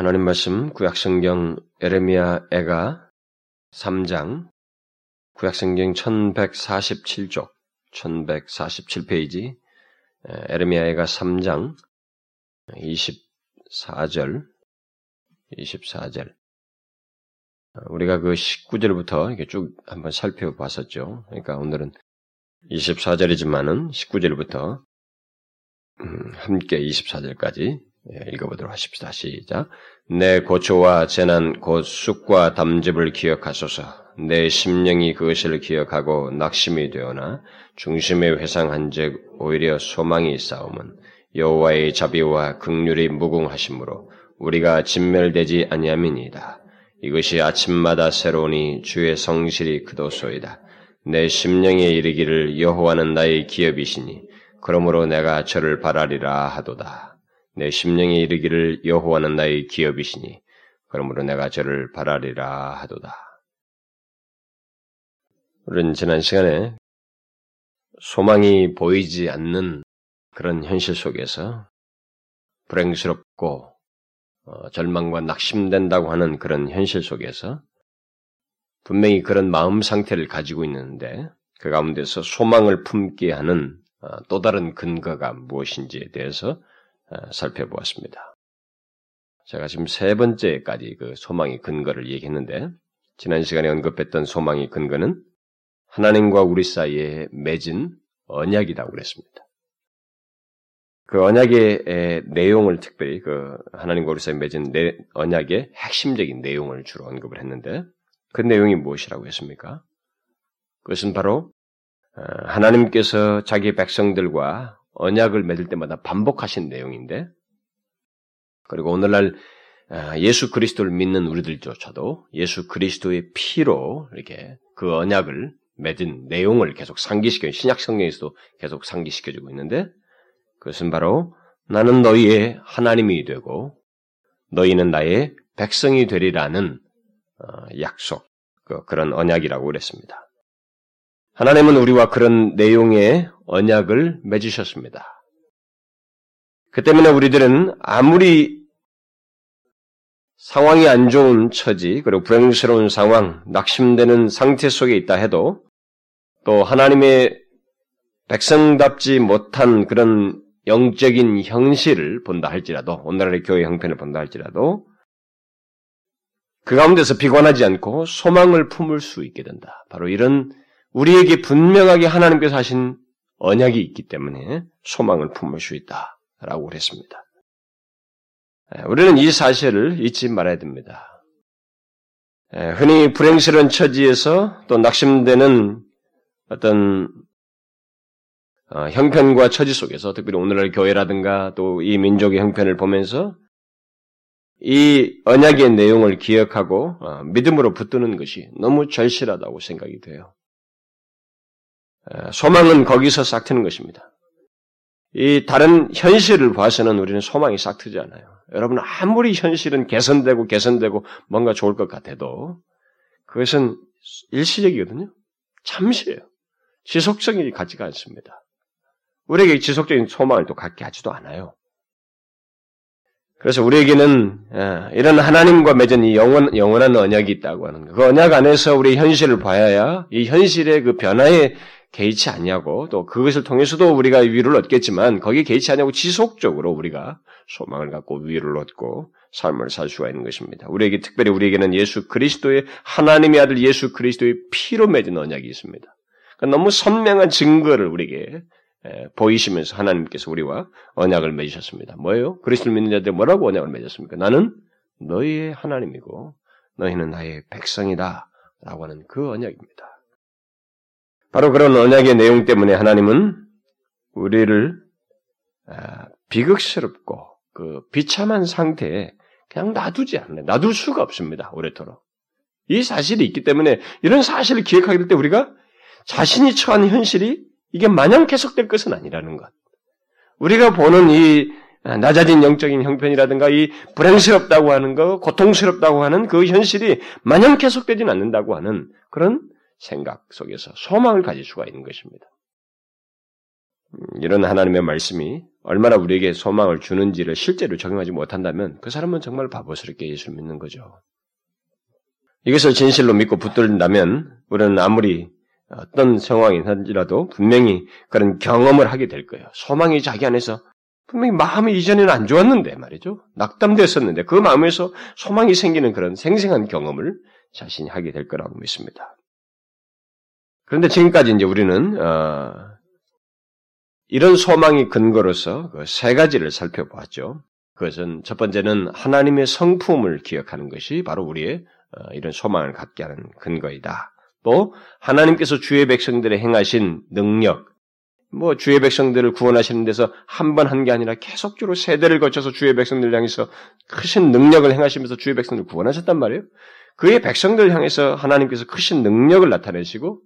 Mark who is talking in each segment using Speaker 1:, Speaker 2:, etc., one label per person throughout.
Speaker 1: 하나님 말씀 구약성경 에레미야 애가 3장 구약성경 1147쪽 1147페이지 에레미야 애가 3장 24절 24절 우리가 그 19절부터 이렇게 쭉 한번 살펴봤었죠. 그러니까 오늘은 24절이지만은 19절부터 음, 함께 24절까지 예, 읽어보도록 하십시다. 시작. 내 고초와 재난 곧 쑥과 담즙을 기억하소서. 내 심령이 그것을 기억하고 낙심이 되어나 중심에 회상한즉 오히려 소망이 싸움은 여호와의 자비와 극률이 무궁하심으로 우리가 진멸되지 아니함이니이다. 이것이 아침마다 새로우니 주의 성실이 그도소이다. 내 심령에 이르기를 여호와는 나의 기업이시니 그러므로 내가 저를 바라리라 하도다. 내 심령에 이르기를 여호와는 나의 기업이시니 그러므로 내가 저를 바라리라 하도다. 우리는 지난 시간에 소망이 보이지 않는 그런 현실 속에서 불행스럽고 어, 절망과 낙심된다고 하는 그런 현실 속에서 분명히 그런 마음 상태를 가지고 있는데 그 가운데서 소망을 품게 하는 어, 또 다른 근거가 무엇인지에 대해서 어, 살펴보았습니다. 제가 지금 세 번째까지 그 소망의 근거를 얘기했는데 지난 시간에 언급했던 소망의 근거는 하나님과 우리 사이에 맺은 언약이라고 그랬습니다. 그 언약의 내용을 특별히 그 하나님과 우리 사이에 맺은 언약의 핵심적인 내용을 주로 언급을 했는데 그 내용이 무엇이라고 했습니까? 그것은 바로 어, 하나님께서 자기 백성들과 언약을 맺을 때마다 반복하신 내용인데, 그리고 오늘날 아, 예수 그리스도를 믿는 우리들조차도 예수 그리스도의 피로 이렇게 그 언약을 맺은 내용을 계속 상기시켜, 신약 성경에서도 계속 상기시켜주고 있는데, 그것은 바로 나는 너희의 하나님이 되고, 너희는 나의 백성이 되리라는 어, 약속, 그, 그런 언약이라고 그랬습니다. 하나님은 우리와 그런 내용의 언약을 맺으셨습니다. 그 때문에 우리들은 아무리 상황이 안 좋은 처지, 그리고 불행스러운 상황, 낙심되는 상태 속에 있다 해도 또 하나님의 백성답지 못한 그런 영적인 현실을 본다 할지라도, 오늘날의 교회 형편을 본다 할지라도 그 가운데서 비관하지 않고 소망을 품을 수 있게 된다. 바로 이런 우리에게 분명하게 하나님께서 하신 언약이 있기 때문에 소망을 품을 수 있다라고 그랬습니다. 예, 우리는 이 사실을 잊지 말아야 됩니다. 예, 흔히 불행스러운 처지에서 또 낙심되는 어떤 어, 형편과 처지 속에서 특별히 오늘날 교회라든가 또 이 민족의 형편을 보면서 이 언약의 내용을 기억하고 어, 믿음으로 붙드는 것이 너무 절실하다고 생각이 돼요. 소망은 거기서 싹 트는 것입니다. 이 다른 현실을 봐서는 우리는 소망이 싹 트지 않아요. 여러분 아무리 현실은 개선되고 개선되고 뭔가 좋을 것 같아도 그것은 일시적이거든요. 잠시예요. 지속적인 가지가 않습니다. 우리에게 지속적인 소망을 또 갖게 하지도 않아요. 그래서 우리에게는 이런 하나님과 맺은 이 영원, 영원한 언약이 있다고 하는 거. 그 언약 안에서 우리 현실을 봐야 이 현실의 그 변화에 개의치 않냐고 또 그것을 통해서도 우리가 위로를 얻겠지만 거기에 개의치 않냐고 지속적으로 우리가 소망을 갖고 위로를 얻고 삶을 살 수가 있는 것입니다. 우리에게 특별히 우리에게는 예수 그리스도의 하나님의 아들 예수 그리스도의 피로 맺은 언약이 있습니다. 너무 선명한 증거를 우리에게 보이시면서 하나님께서 우리와 언약을 맺으셨습니다. 뭐예요? 그리스도를 믿는 자들 뭐라고 언약을 맺었습니까? 나는 너희의 하나님이고 너희는 나의 백성이다. 라고 하는 그 언약입니다. 바로 그런 언약의 내용 때문에 하나님은 우리를 아, 비극스럽고 그 비참한 상태에 그냥 놔두지 않네. 놔둘 수가 없습니다. 오래도록. 이 사실이 있기 때문에 이런 사실을 기억하게 될 때 우리가 자신이 처한 현실이 이게 마냥 계속될 것은 아니라는 것. 우리가 보는 이 낮아진 영적인 형편이라든가 이 불행스럽다고 하는 거, 고통스럽다고 하는 그 현실이 마냥 계속되지는 않는다고 하는 그런 생각 속에서 소망을 가질 수가 있는 것입니다. 음, 이런 하나님의 말씀이 얼마나 우리에게 소망을 주는지를 실제로 적용하지 못한다면 그 사람은 정말 바보스럽게 예수를 믿는 거죠. 이것을 진실로 믿고 붙들다면 우리는 아무리 어떤 상황이든지라도 분명히 그런 경험을 하게 될 거예요. 소망이 자기 안에서 분명히 마음이 이전에는 안 좋았는데 말이죠. 낙담됐었는데 그 마음에서 소망이 생기는 그런 생생한 경험을 자신이 하게 될 거라고 믿습니다. 그런데 지금까지 이제 우리는 어, 이런 소망이 근거로서 그 세 가지를 살펴보았죠. 그것은 첫 번째는 하나님의 성품을 기억하는 것이 바로 우리의 어, 이런 소망을 갖게 하는 근거이다. 또 하나님께서 주의 백성들의 행하신 능력, 뭐 주의 백성들을 구원하시는 데서 한 번 한 게 아니라 계속적으로 세대를 거쳐서 주의 백성들을 향해서 크신 능력을 행하시면서 주의 백성들을 구원하셨단 말이에요. 그의 백성들을 향해서 하나님께서 크신 능력을 나타내시고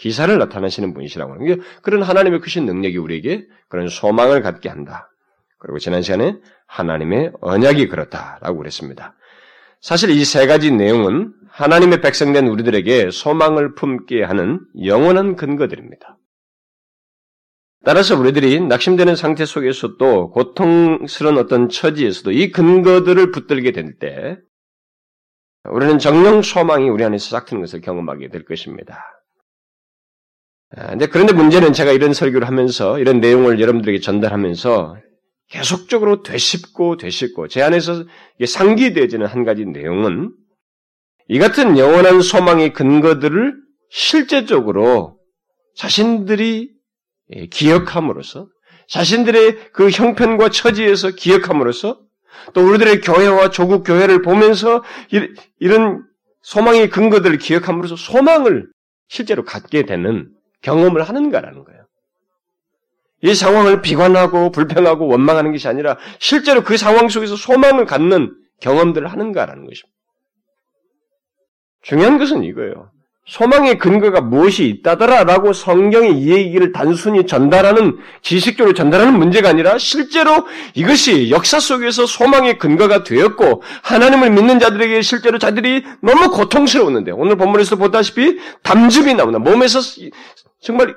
Speaker 1: 기사를 나타내시는 분이시라고 하는 게 그런 하나님의 크신 능력이 우리에게 그런 소망을 갖게 한다. 그리고 지난 시간에 하나님의 언약이 그렇다라고 그랬습니다. 사실 이 세 가지 내용은 하나님의 백성된 우리들에게 소망을 품게 하는 영원한 근거들입니다. 따라서 우리들이 낙심되는 상태 속에서도 고통스러운 어떤 처지에서도 이 근거들을 붙들게 될 때 우리는 정령 소망이 우리 안에서 싹트는 것을 경험하게 될 것입니다. 아, 근데 그런데 문제는 제가 이런 설교를 하면서 이런 내용을 여러분들에게 전달하면서 계속적으로 되씹고 되씹고 제 안에서 상기되어지는 한 가지 내용은 이 같은 영원한 소망의 근거들을 실제적으로 자신들이 기억함으로써 자신들의 그 형편과 처지에서 기억함으로써 또 우리들의 교회와 조국 교회를 보면서 이런 소망의 근거들을 기억함으로써 소망을 실제로 갖게 되는 경험을 하는가라는 거예요. 이 상황을 비관하고 불평하고 원망하는 것이 아니라 실제로 그 상황 속에서 소망을 갖는 경험들을 하는가라는 것입니다. 중요한 것은 이거예요. 소망의 근거가 무엇이 있다더라라고 성경이 이 얘기를 단순히 전달하는 지식적으로 전달하는 문제가 아니라 실제로 이것이 역사 속에서 소망의 근거가 되었고 하나님을 믿는 자들에게 실제로 자들이 너무 고통스러웠는데 오늘 본문에서 보다시피 담즙이 나오나 몸에서 정말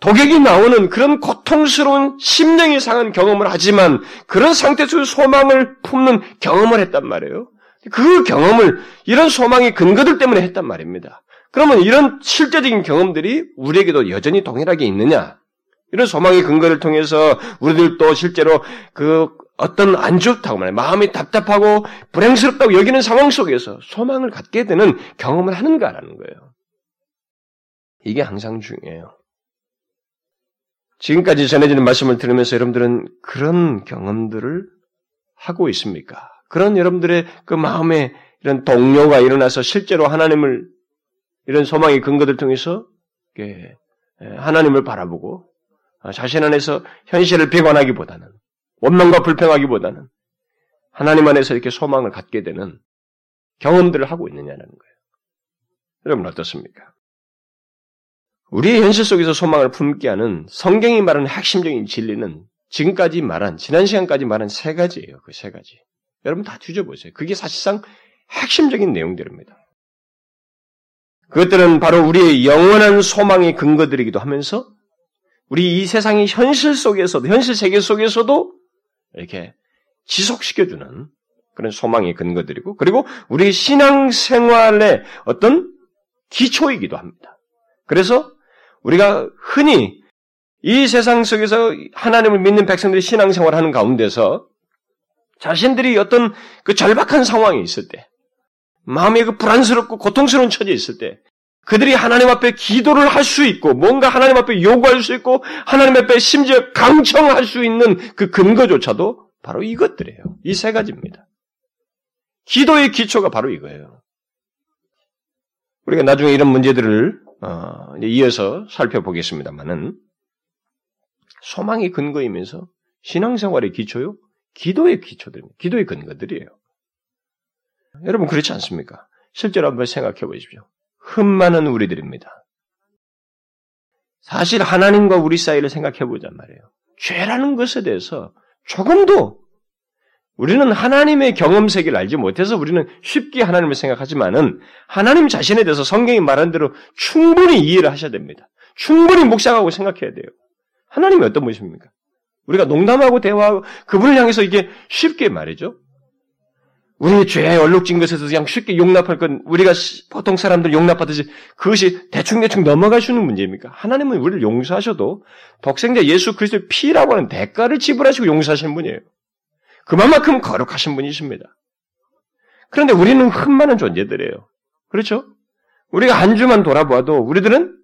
Speaker 1: 독액이 나오는 그런 고통스러운 심령이 상한 경험을 하지만 그런 상태 속에 소망을 품는 경험을 했단 말이에요. 그 경험을 이런 소망의 근거들 때문에 했단 말입니다. 그러면 이런 실제적인 경험들이 우리에게도 여전히 동일하게 있느냐? 이런 소망의 근거를 통해서 우리들도 실제로 그 어떤 안 좋다고 말해 마음이 답답하고 불행스럽다고 여기는 상황 속에서 소망을 갖게 되는 경험을 하는가라는 거예요. 이게 항상 중요해요. 지금까지 전해지는 말씀을 들으면서 여러분들은 그런 경험들을 하고 있습니까? 그런 여러분들의 그 마음에 이런 동료가 일어나서 실제로 하나님을 이런 소망의 근거들 통해서 하나님을 바라보고 자신 안에서 현실을 비관하기보다는 원망과 불평하기보다는 하나님 안에서 이렇게 소망을 갖게 되는 경험들을 하고 있느냐는 거예요. 여러분 어떻습니까? 우리의 현실 속에서 소망을 품게 하는 성경이 말하는 핵심적인 진리는 지금까지 말한, 지난 시간까지 말한 세 가지예요. 그 세 가지. 여러분 다 뒤져보세요. 그게 사실상 핵심적인 내용들입니다. 그것들은 바로 우리의 영원한 소망의 근거들이기도 하면서 우리 이 세상의 현실 속에서도, 현실 세계 속에서도 이렇게 지속시켜주는 그런 소망의 근거들이고, 그리고 우리 신앙 생활의 어떤 기초이기도 합니다. 그래서 우리가 흔히 이 세상 속에서 하나님을 믿는 백성들이 신앙생활을 하는 가운데서 자신들이 어떤 그 절박한 상황이 있을 때, 마음이 그 불안스럽고 고통스러운 처지에 있을 때, 그들이 하나님 앞에 기도를 할 수 있고, 뭔가 하나님 앞에 요구할 수 있고, 하나님 앞에 심지어 강청할 수 있는 그 근거조차도 바로 이것들이에요. 이 세 가지입니다. 기도의 기초가 바로 이거예요. 우리가 나중에 이런 문제들을 어, 이어서 살펴보겠습니다만은 소망의 근거이면서 신앙생활의 기초요, 기도의 기초들입니다. 기도의 근거들이에요. 여러분 그렇지 않습니까? 실제로 한번 생각해 보십시오. 흠 많은 우리들입니다. 사실 하나님과 우리 사이를 생각해 보자 말이에요. 죄라는 것에 대해서 조금도 우리는 하나님의 경험 세계를 알지 못해서 우리는 쉽게 하나님을 생각하지만은 하나님 자신에 대해서 성경이 말한 대로 충분히 이해를 하셔야 됩니다. 충분히 묵상하고 생각해야 돼요. 하나님이 어떤 분이십니까? 우리가 농담하고 대화하고 그분을 향해서 이게 쉽게 말이죠. 우리의 죄에 얼룩진 것에서 그냥 쉽게 용납할 건 우리가 보통 사람들 용납하듯이 그것이 대충대충 있는 문제입니까? 하나님은 우리를 용서하셔도 독생자 예수 그리스도의 피라고 하는 대가를 지불하시고 용서하시는 분이에요. 그만큼 거룩하신 분이십니다. 그런데 우리는 흠 많은 존재들이에요. 그렇죠? 우리가 한 주만 돌아봐도 우리들은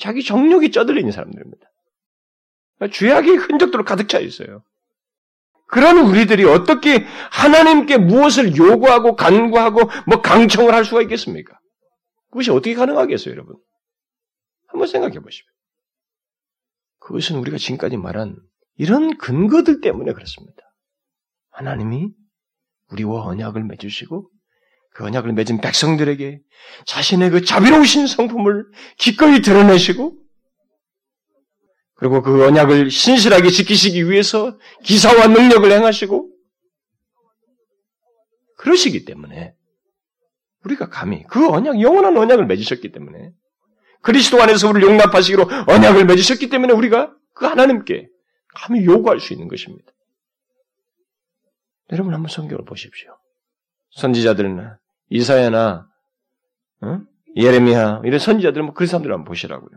Speaker 1: 자기 정욕이 쩌들려 있는 사람들입니다. 죄악의 흔적들로 가득 차 있어요. 그런 우리들이 어떻게 하나님께 무엇을 요구하고 간구하고 뭐 강청을 할 수가 있겠습니까? 그것이 어떻게 가능하겠어요, 여러분? 한번 생각해 보십시오. 그것은 우리가 지금까지 말한 이런 근거들 때문에 그렇습니다. 하나님이 우리와 언약을 맺으시고 그 언약을 맺은 백성들에게 자신의 그 자비로우신 성품을 기꺼이 드러내시고 그리고 그 언약을 신실하게 지키시기 위해서 기사와 능력을 행하시고 그러시기 때문에 우리가 감히 그 언약 영원한 언약을 맺으셨기 때문에 그리스도 안에서 우리를 용납하시기로 언약을 맺으셨기 때문에 우리가 그 하나님께 감히 요구할 수 있는 것입니다. 여러분 한번 성경을 보십시오. 선지자들이나 이사야나 어? 예레미야 이런 선지자들은 뭐 그런 사람들 한번 보시라고요.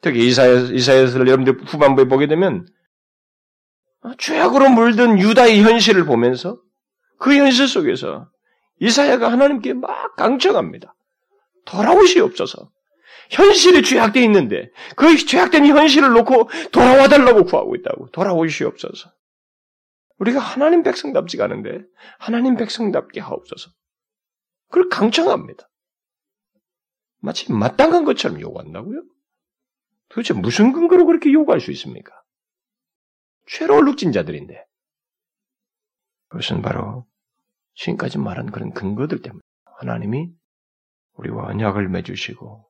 Speaker 1: 특히 이사야 이사야서를 여러분들 후반부에 보게 되면 어, 죄악으로 물든 유다의 현실을 보면서 그 현실 속에서 이사야가 하나님께 막 강청합니다. 돌아오시옵소서. 현실이 죄악되어 있는데 그 죄악된 현실을 놓고 돌아와 달라고 구하고 있다고. 돌아오시옵소서. 우리가 하나님 백성답지가 않은데 하나님 백성답게 하옵소서. 그걸 강청합니다. 마치 마땅한 것처럼 요구한다고요? 도대체 무슨 근거로 그렇게 요구할 수 있습니까? 죄로 얼룩진 자들인데. 그것은 바로 지금까지 말한 그런 근거들 때문에 하나님이 우리와 언약을 맺으시고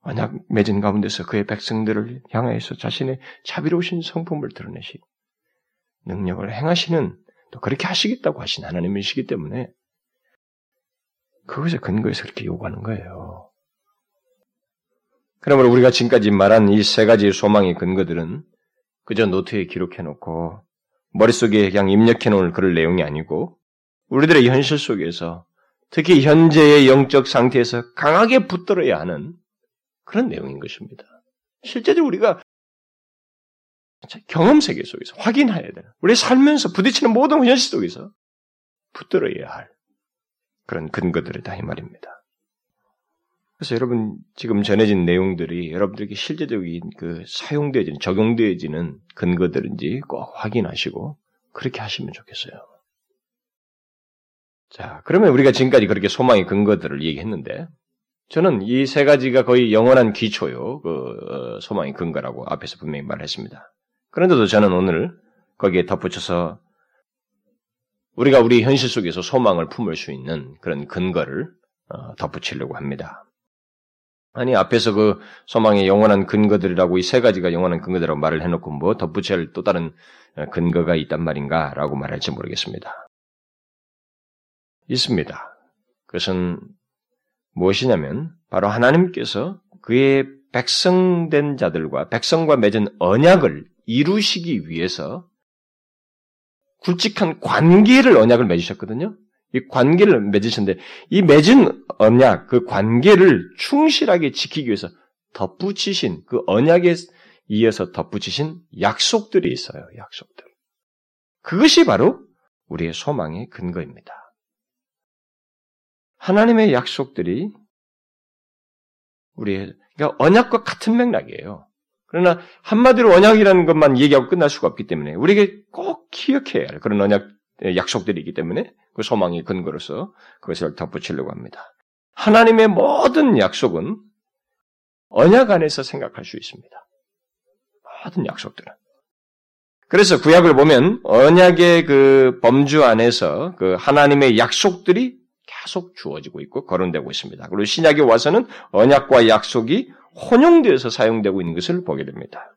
Speaker 1: 언약 맺은 가운데서 그의 백성들을 향하여서 자신의 자비로우신 성품을 드러내시 능력을 행하시는 또 그렇게 하시겠다고 하신 하나님이시기 때문에 그것에 근거해서 그렇게 요구하는 거예요. 그러므로 우리가 지금까지 말한 이 세 가지 소망의 근거들은 그저 노트에 기록해 놓고 머릿속에 그냥 입력해 놓을 그럴 내용이 아니고 우리들의 현실 속에서 특히 현재의 영적 상태에서 강하게 붙들어야 하는 그런 내용인 것입니다. 실제로 우리가 경험 세계 속에서 확인해야 되는, 우리 살면서 부딪히는 모든 현실 속에서 붙들어야 할 그런 근거들이다 이 말입니다. 그래서 여러분 지금 전해진 내용들이 여러분들에게 실제적인 그 사용되어지는 적용되어지는 근거들인지 꼭 확인하시고 그렇게 하시면 좋겠어요. 자, 그러면 우리가 지금까지 그렇게 소망의 근거들을 얘기했는데, 저는 이 세 가지가 거의 영원한 기초요, 그, 어, 소망의 근거라고 앞에서 분명히 말했습니다. 그런데도 저는 오늘 거기에 덧붙여서 우리가 우리 현실 속에서 소망을 품을 수 있는 그런 근거를 어, 덧붙이려고 합니다. 아니, 앞에서 그 소망의 영원한 근거들이라고 이 세 가지가 영원한 근거들이라고 말을 해놓고 뭐 덧붙여야 할 또 다른 어, 근거가 있단 말인가 라고 말할지 모르겠습니다. 있습니다. 그것은 무엇이냐면 바로 하나님께서 그의 백성된 자들과 백성과 맺은 언약을 이루시기 위해서 굵직한 관계를 언약을 맺으셨거든요. 이 관계를 맺으셨는데 이 맺은 언약, 그 관계를 충실하게 지키기 위해서 덧붙이신 그 언약에 이어서 덧붙이신 약속들이 있어요. 약속들. 그것이 바로 우리의 소망의 근거입니다. 하나님의 약속들이 우리의 그러니까 언약과 같은 맥락이에요. 그러나 한마디로 언약이라는 것만 얘기하고 끝날 수가 없기 때문에 우리에게 꼭 기억해야 할 그런 언약 약속들이 있기 때문에 그 소망의 근거로서 그것을 덧붙이려고 합니다. 하나님의 모든 약속은 언약 안에서 생각할 수 있습니다. 모든 약속들은. 그래서 구약을 보면 언약의 그 범주 안에서 그 하나님의 약속들이 계속 주어지고 있고 거론되고 있습니다. 그리고 신약에 와서는 언약과 약속이 혼용되어서 사용되고 있는 것을 보게 됩니다.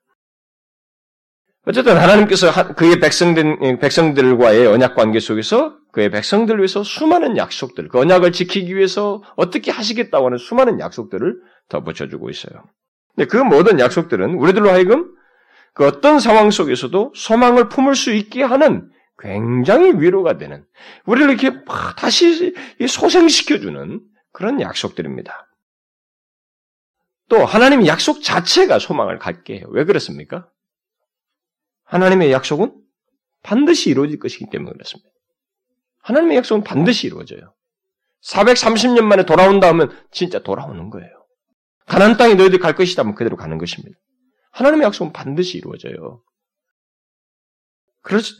Speaker 1: 어쨌든 하나님께서 그의 백성된, 백성들과의 언약 관계 속에서 그의 백성들을 위해서 수많은 약속들, 그 언약을 지키기 위해서 어떻게 하시겠다고 하는 수많은 약속들을 덧붙여주고 있어요. 근데 그 모든 약속들은 우리들로 하여금 그 어떤 상황 속에서도 소망을 품을 수 있게 하는 굉장히 위로가 되는 우리를 이렇게 다시 소생시켜주는 그런 약속들입니다. 또 하나님의 약속 자체가 소망을 갖게 해요. 왜 그렇습니까? 하나님의 약속은 반드시 이루어질 것이기 때문에 그렇습니다. 하나님의 약속은 반드시 이루어져요. 430년 만에 돌아온다 하면 진짜 돌아오는 거예요. 가나안 땅에 너희들 갈 것이다 하면 그대로 가는 것입니다. 하나님의 약속은 반드시 이루어져요. 그래서,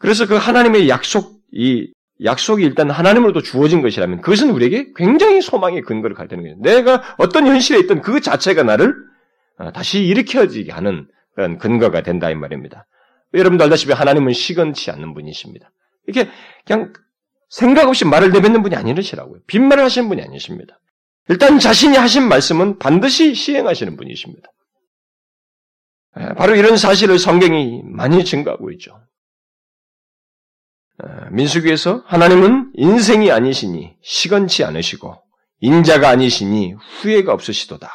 Speaker 1: 그래서 그 하나님의 약속, 이 약속이 일단 하나님으로도 주어진 것이라면 그것은 우리에게 굉장히 소망의 근거를 가르치는 거예요. 내가 어떤 현실에 있던 그 자체가 나를 어, 다시 일으켜지게 하는 그런 근거가 된다 이 말입니다. 여러분도 알다시피 하나님은 시건치 않는 분이십니다. 이렇게 그냥 생각 없이 말을 내뱉는 분이 아니시라고요. 빈말을 하시는 분이 아니십니다. 일단 자신이 하신 말씀은 반드시 시행하시는 분이십니다. 예, 바로 이런 사실을 성경이 많이 증거하고 있죠. 예, 민수기에서 하나님은 인생이 아니시니 시건치 않으시고 인자가 아니시니 후회가 없으시도다.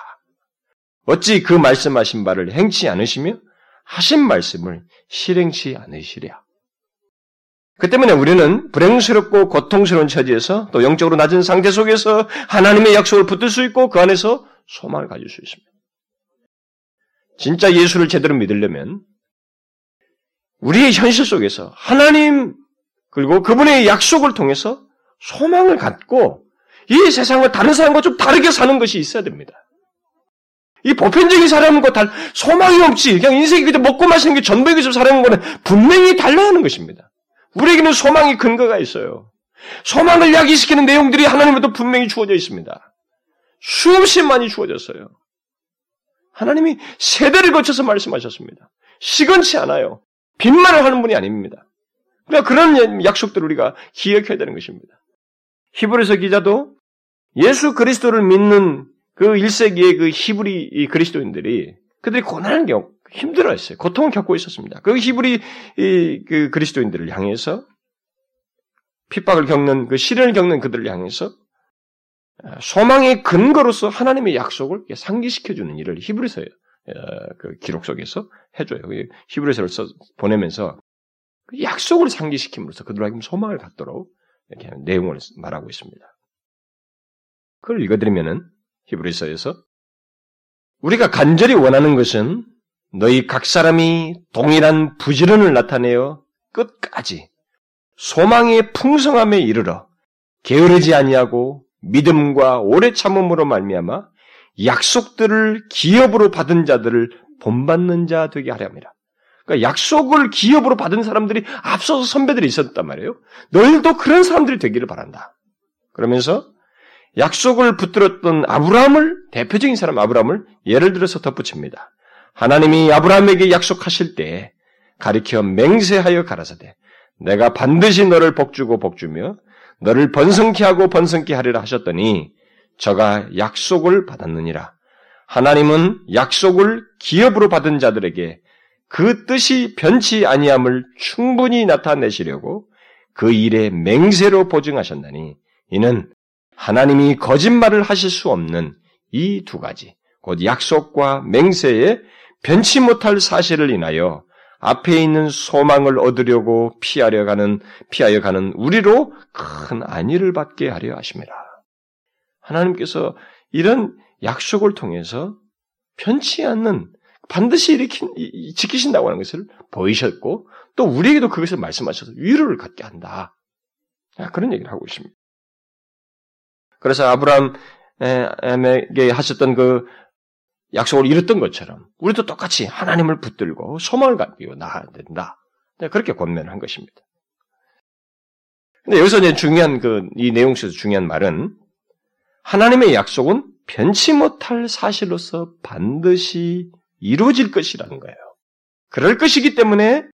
Speaker 1: 어찌 그 말씀하신 바를 행치 않으시며 하신 말씀을 실행치 않으시랴. 그 때문에 우리는 불행스럽고 고통스러운 처지에서 또 영적으로 낮은 상태 속에서 하나님의 약속을 붙들 수 있고 그 안에서 소망을 가질 수 있습니다. 진짜 예수를 제대로 믿으려면 우리의 현실 속에서 하나님 그리고 그분의 약속을 통해서 소망을 갖고 이 세상과 다른 사람과 좀 다르게 사는 것이 있어야 됩니다. 이 보편적인 사람과 달 소망이 없지 그냥 인생이 그냥 먹고 마시는 게 전부에서 사는 거는 분명히 달라야 하는 것입니다. 우리에게는 소망이 근거가 있어요. 소망을 야기시키는 내용들이 하나님에도 분명히 주어져 있습니다. 수없이 많이 주어졌어요. 하나님이 세대를 거쳐서 말씀하셨습니다. 시건치 않아요. 빈말을 하는 분이 아닙니다. 그러니까 그런 약속들을 우리가 기억해야 되는 것입니다. 히브리서 기자도 예수 그리스도를 믿는 그 1세기의 그 히브리 그리스도인들이 그들이 고난을 겪, 힘들어했어요. 고통을 겪고 있었습니다. 그 히브리 그 그리스도인들을 향해서 핍박을 겪는 그 시련을 겪는 그들을 향해서 아, 소망의 근거로서 하나님의 약속을 상기시켜 주는 일을 히브리서 어, 그 기록 속에서 해줘요. 히브리서를 써 보내면서 그 약속을 상기시킴으로써 그들에게 소망을 갖도록 이렇게 내용을 말하고 있습니다. 그걸 읽어드리면은 히브리서에서 우리가 간절히 원하는 것은 너희 각 사람이 동일한 부지런을 나타내어 끝까지 소망의 풍성함에 이르러 게으르지 아니하고 믿음과 오래 참음으로 말미암아 약속들을 기업으로 받은 자들을 본받는 자 되게 하렵니다. 그러니까 약속을 기업으로 받은 사람들이 앞서서 선배들이 있었단 말이에요. 너희도 그런 사람들이 되기를 바란다. 그러면서 약속을 붙들었던 아브라함을 대표적인 사람 아브라함을 예를 들어서 덧붙입니다. 하나님이 아브라함에게 약속하실 때 가리켜 맹세하여 가라사대 내가 반드시 너를 복주고 복주며 너를 번성케 하고 번성케 하리라 하셨더니 저가 약속을 받았느니라. 하나님은 약속을 기업으로 받은 자들에게 그 뜻이 변치 아니함을 충분히 나타내시려고 그 일에 맹세로 보증하셨나니 이는 하나님이 거짓말을 하실 수 없는 이 두 가지, 곧 약속과 맹세에 변치 못할 사실을 인하여 앞에 있는 소망을 얻으려고 피하려 가는, 피하여 가는 우리로 큰 안위를 받게 하려 하십니다. 하나님께서 이런 약속을 통해서 변치 않는 반드시 일으킨, 지키신다고 하는 것을 보이셨고 또 우리에게도 그것을 말씀하셔서 위로를 갖게 한다. 그런 얘기를 하고 있습니다. 그래서 아브라함에게 하셨던 그 약속을 이뤘던 것처럼 우리도 똑같이 하나님을 붙들고 소망을 갖고 나아야 된다. 네, 그렇게 권면을 한 것입니다. 근데 여기서 이제 중요한 그 이 내용 속에서 중요한 말은 하나님의 약속은 변치 못할 사실로서 반드시 이루어질 것이라는 거예요. 그럴 것이기 때문에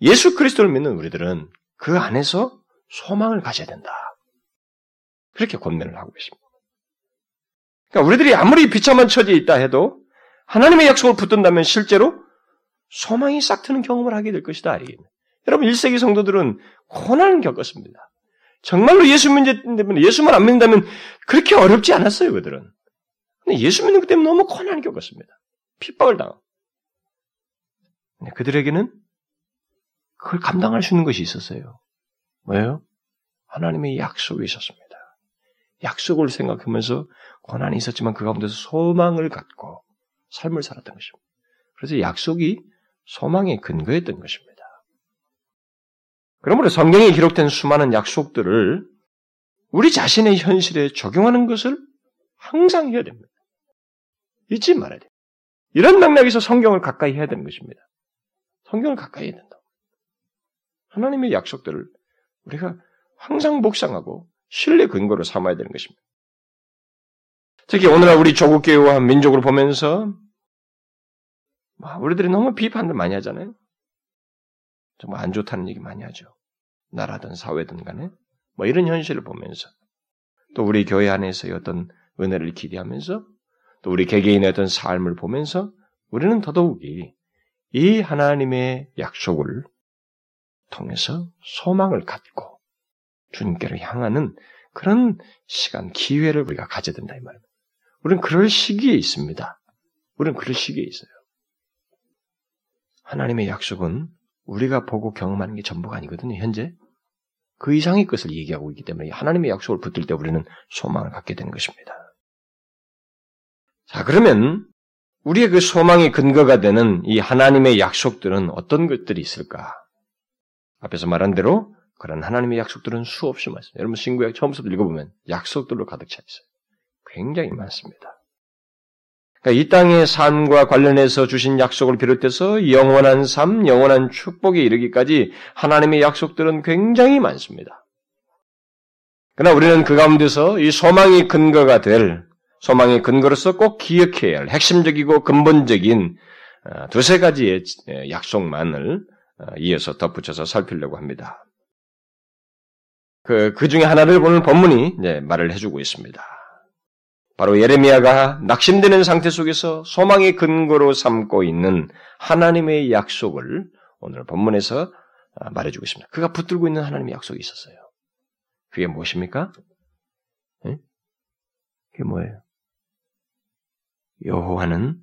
Speaker 1: 예수 그리스도를 믿는 우리들은 그 안에서 소망을 가져야 된다. 그렇게 권면을 하고 있습니다. 그러니까 우리들이 아무리 비참한 처지에 있다 해도 하나님의 약속을 붙든다면 실제로 소망이 싹 트는 경험을 하게 될 것이다. 여러분 1세기 성도들은 고난을 겪었습니다. 정말로 예수 믿는 예수만 안 믿는다면 그렇게 어렵지 않았어요, 그들은. 근데 예수 믿는 것 때문에 너무 고난을 겪었습니다. 핍박을 당하고. 그들에게는 그걸 감당할 수 있는 것이 있었어요. 뭐예요? 하나님의 약속이 있었습니다. 약속을 생각하면서 고난이 있었지만 그 가운데서 소망을 갖고 삶을 살았던 것입니다. 그래서 약속이 소망의 근거였던 것입니다. 그러므로 성경에 기록된 수많은 약속들을 우리 자신의 현실에 적용하는 것을 항상 해야 됩니다. 잊지 말아야 돼요. 이런 맥락에서 성경을 가까이 해야 되는 것입니다. 성경을 가까이 해야 된다. 하나님의 약속들을 우리가 항상 묵상하고 신뢰 근거로 삼아야 되는 것입니다. 특히 오늘날 우리 조국 교회와 민족을 보면서 우리들이 너무 비판을 많이 하잖아요. 정말 안 좋다는 얘기 많이 하죠. 나라든 사회든 간에 뭐 이런 현실을 보면서 또 우리 교회 안에서의 어떤 은혜를 기대하면서 또 우리 개개인의 어떤 삶을 보면서 우리는 더더욱이 이 하나님의 약속을 통해서 소망을 갖고 주님께로 향하는 그런 시간, 기회를 우리가 가져야 된다 이 말입니다. 우리는 그럴 시기에 있습니다. 우리는 그럴 시기에 있어요. 하나님의 약속은 우리가 보고 경험하는 게 전부가 아니거든요, 현재. 그 이상의 것을 얘기하고 있기 때문에 하나님의 약속을 붙들 때 우리는 소망을 갖게 되는 것입니다. 자, 그러면 우리의 그 소망의 근거가 되는 이 하나님의 약속들은 어떤 것들이 있을까? 앞에서 말한 대로 그런 하나님의 약속들은 수없이 많습니다. 여러분 신구약 처음부터 읽어보면 약속들로 가득 차 있어요. 굉장히 많습니다. 그러니까 이 땅의 삶과 관련해서 주신 약속을 비롯해서 영원한 삶, 영원한 축복에 이르기까지 하나님의 약속들은 굉장히 많습니다. 그러나 우리는 그 가운데서 이 소망의 근거가 될 소망의 근거로서 꼭 기억해야 할 핵심적이고 근본적인 어, 두세 가지의 약속만을 어, 이어서 덧붙여서 살피려고 합니다. 그, 그 중에 하나를 보는 본문이 말을 해주고 있습니다. 바로 예레미야가 낙심되는 상태 속에서 소망의 근거로 삼고 있는 하나님의 약속을 오늘 본문에서 아, 말해주고 있습니다. 그가 붙들고 있는 하나님의 약속이 있었어요. 그게 무엇입니까? 네? 그게 뭐예요? 여호와는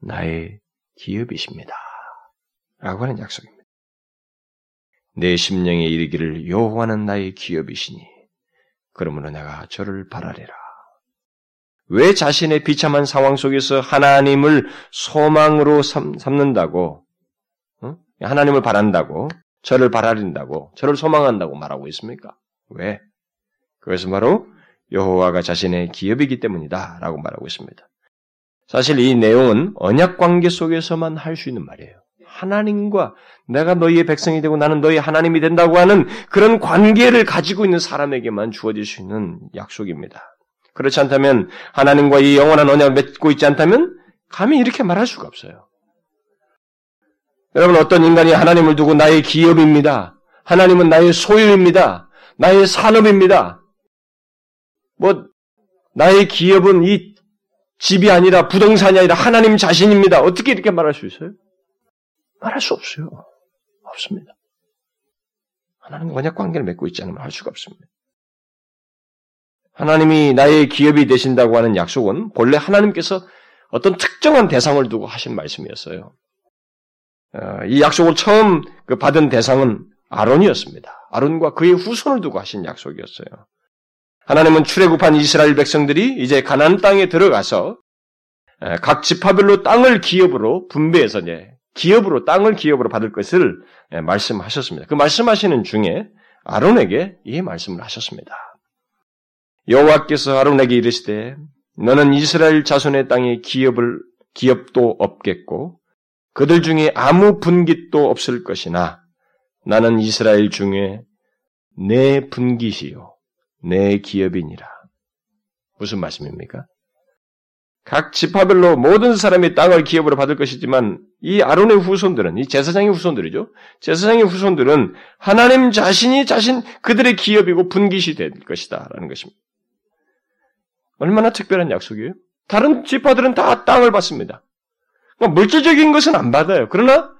Speaker 1: 나의 기업이십니다. 라고 하는 약속입니다. 내 심령에 이르기를 여호와는 나의 기업이시니 그러므로 내가 저를 바라리라. 왜 자신의 비참한 상황 속에서 하나님을 소망으로 삼, 는다고 어? 하나님을 바란다고, 저를 바라린다고, 저를 소망한다고 말하고 있습니까? 왜? 그것은 바로 여호와가 자신의 기업이기 때문이다라고 말하고 있습니다. 사실 이 내용은 언약 관계 속에서만 할 수 있는 말이에요. 하나님과 내가 너희의 백성이 되고 나는 너희 하나님이 된다고 하는 그런 관계를 가지고 있는 사람에게만 주어질 수 있는 약속입니다. 그렇지 않다면 하나님과 이 영원한 언약을 맺고 있지 않다면 감히 이렇게 말할 수가 없어요. 여러분 어떤 인간이 하나님을 두고 나의 기업입니다. 하나님은 나의 소유입니다. 나의 산업입니다. 뭐 나의 기업은 이 집이 아니라 부동산이 아니라 하나님 자신입니다. 어떻게 이렇게 말할 수 있어요? 말할 수 없어요. 없습니다. 하나님 언약 관계를 맺고 있지 않으면 할 수가 없습니다. 하나님이 나의 기업이 되신다고 하는 약속은 본래 하나님께서 어떤 특정한 대상을 두고 하신 말씀이었어요. 어, 이 약속을 처음 그 받은 대상은 아론이었습니다. 아론과 그의 후손을 두고 하신 약속이었어요. 하나님은 출애굽한 이스라엘 백성들이 이제 가나안 땅에 들어가서 각 지파별로 땅을 기업으로 분배해서 이제 기업으로 땅을 기업으로 받을 것을 말씀하셨습니다. 그 말씀하시는 중에 아론에게 이 말씀을 하셨습니다. 여호와께서 아론에게 이르시되 너는 이스라엘 자손의 땅에 기업을 기업도 없겠고 그들 중에 아무 분깃도 없을 것이나 나는 이스라엘 중에 내 분깃이요 내 기업이니라. 무슨 말씀입니까? 각 지파별로 모든 사람이 땅을 기업으로 받을 것이지만 이 아론의 후손들은 이 제사장의 후손들이죠. 제사장의 후손들은 하나님 자신이 자신 그들의 기업이고 분깃이 될 것이다라는 것입니다. 얼마나 특별한 약속이에요? 다른 지파들은 다 땅을 받습니다. 그러니까 물질적인 것은 안 받아요. 그러나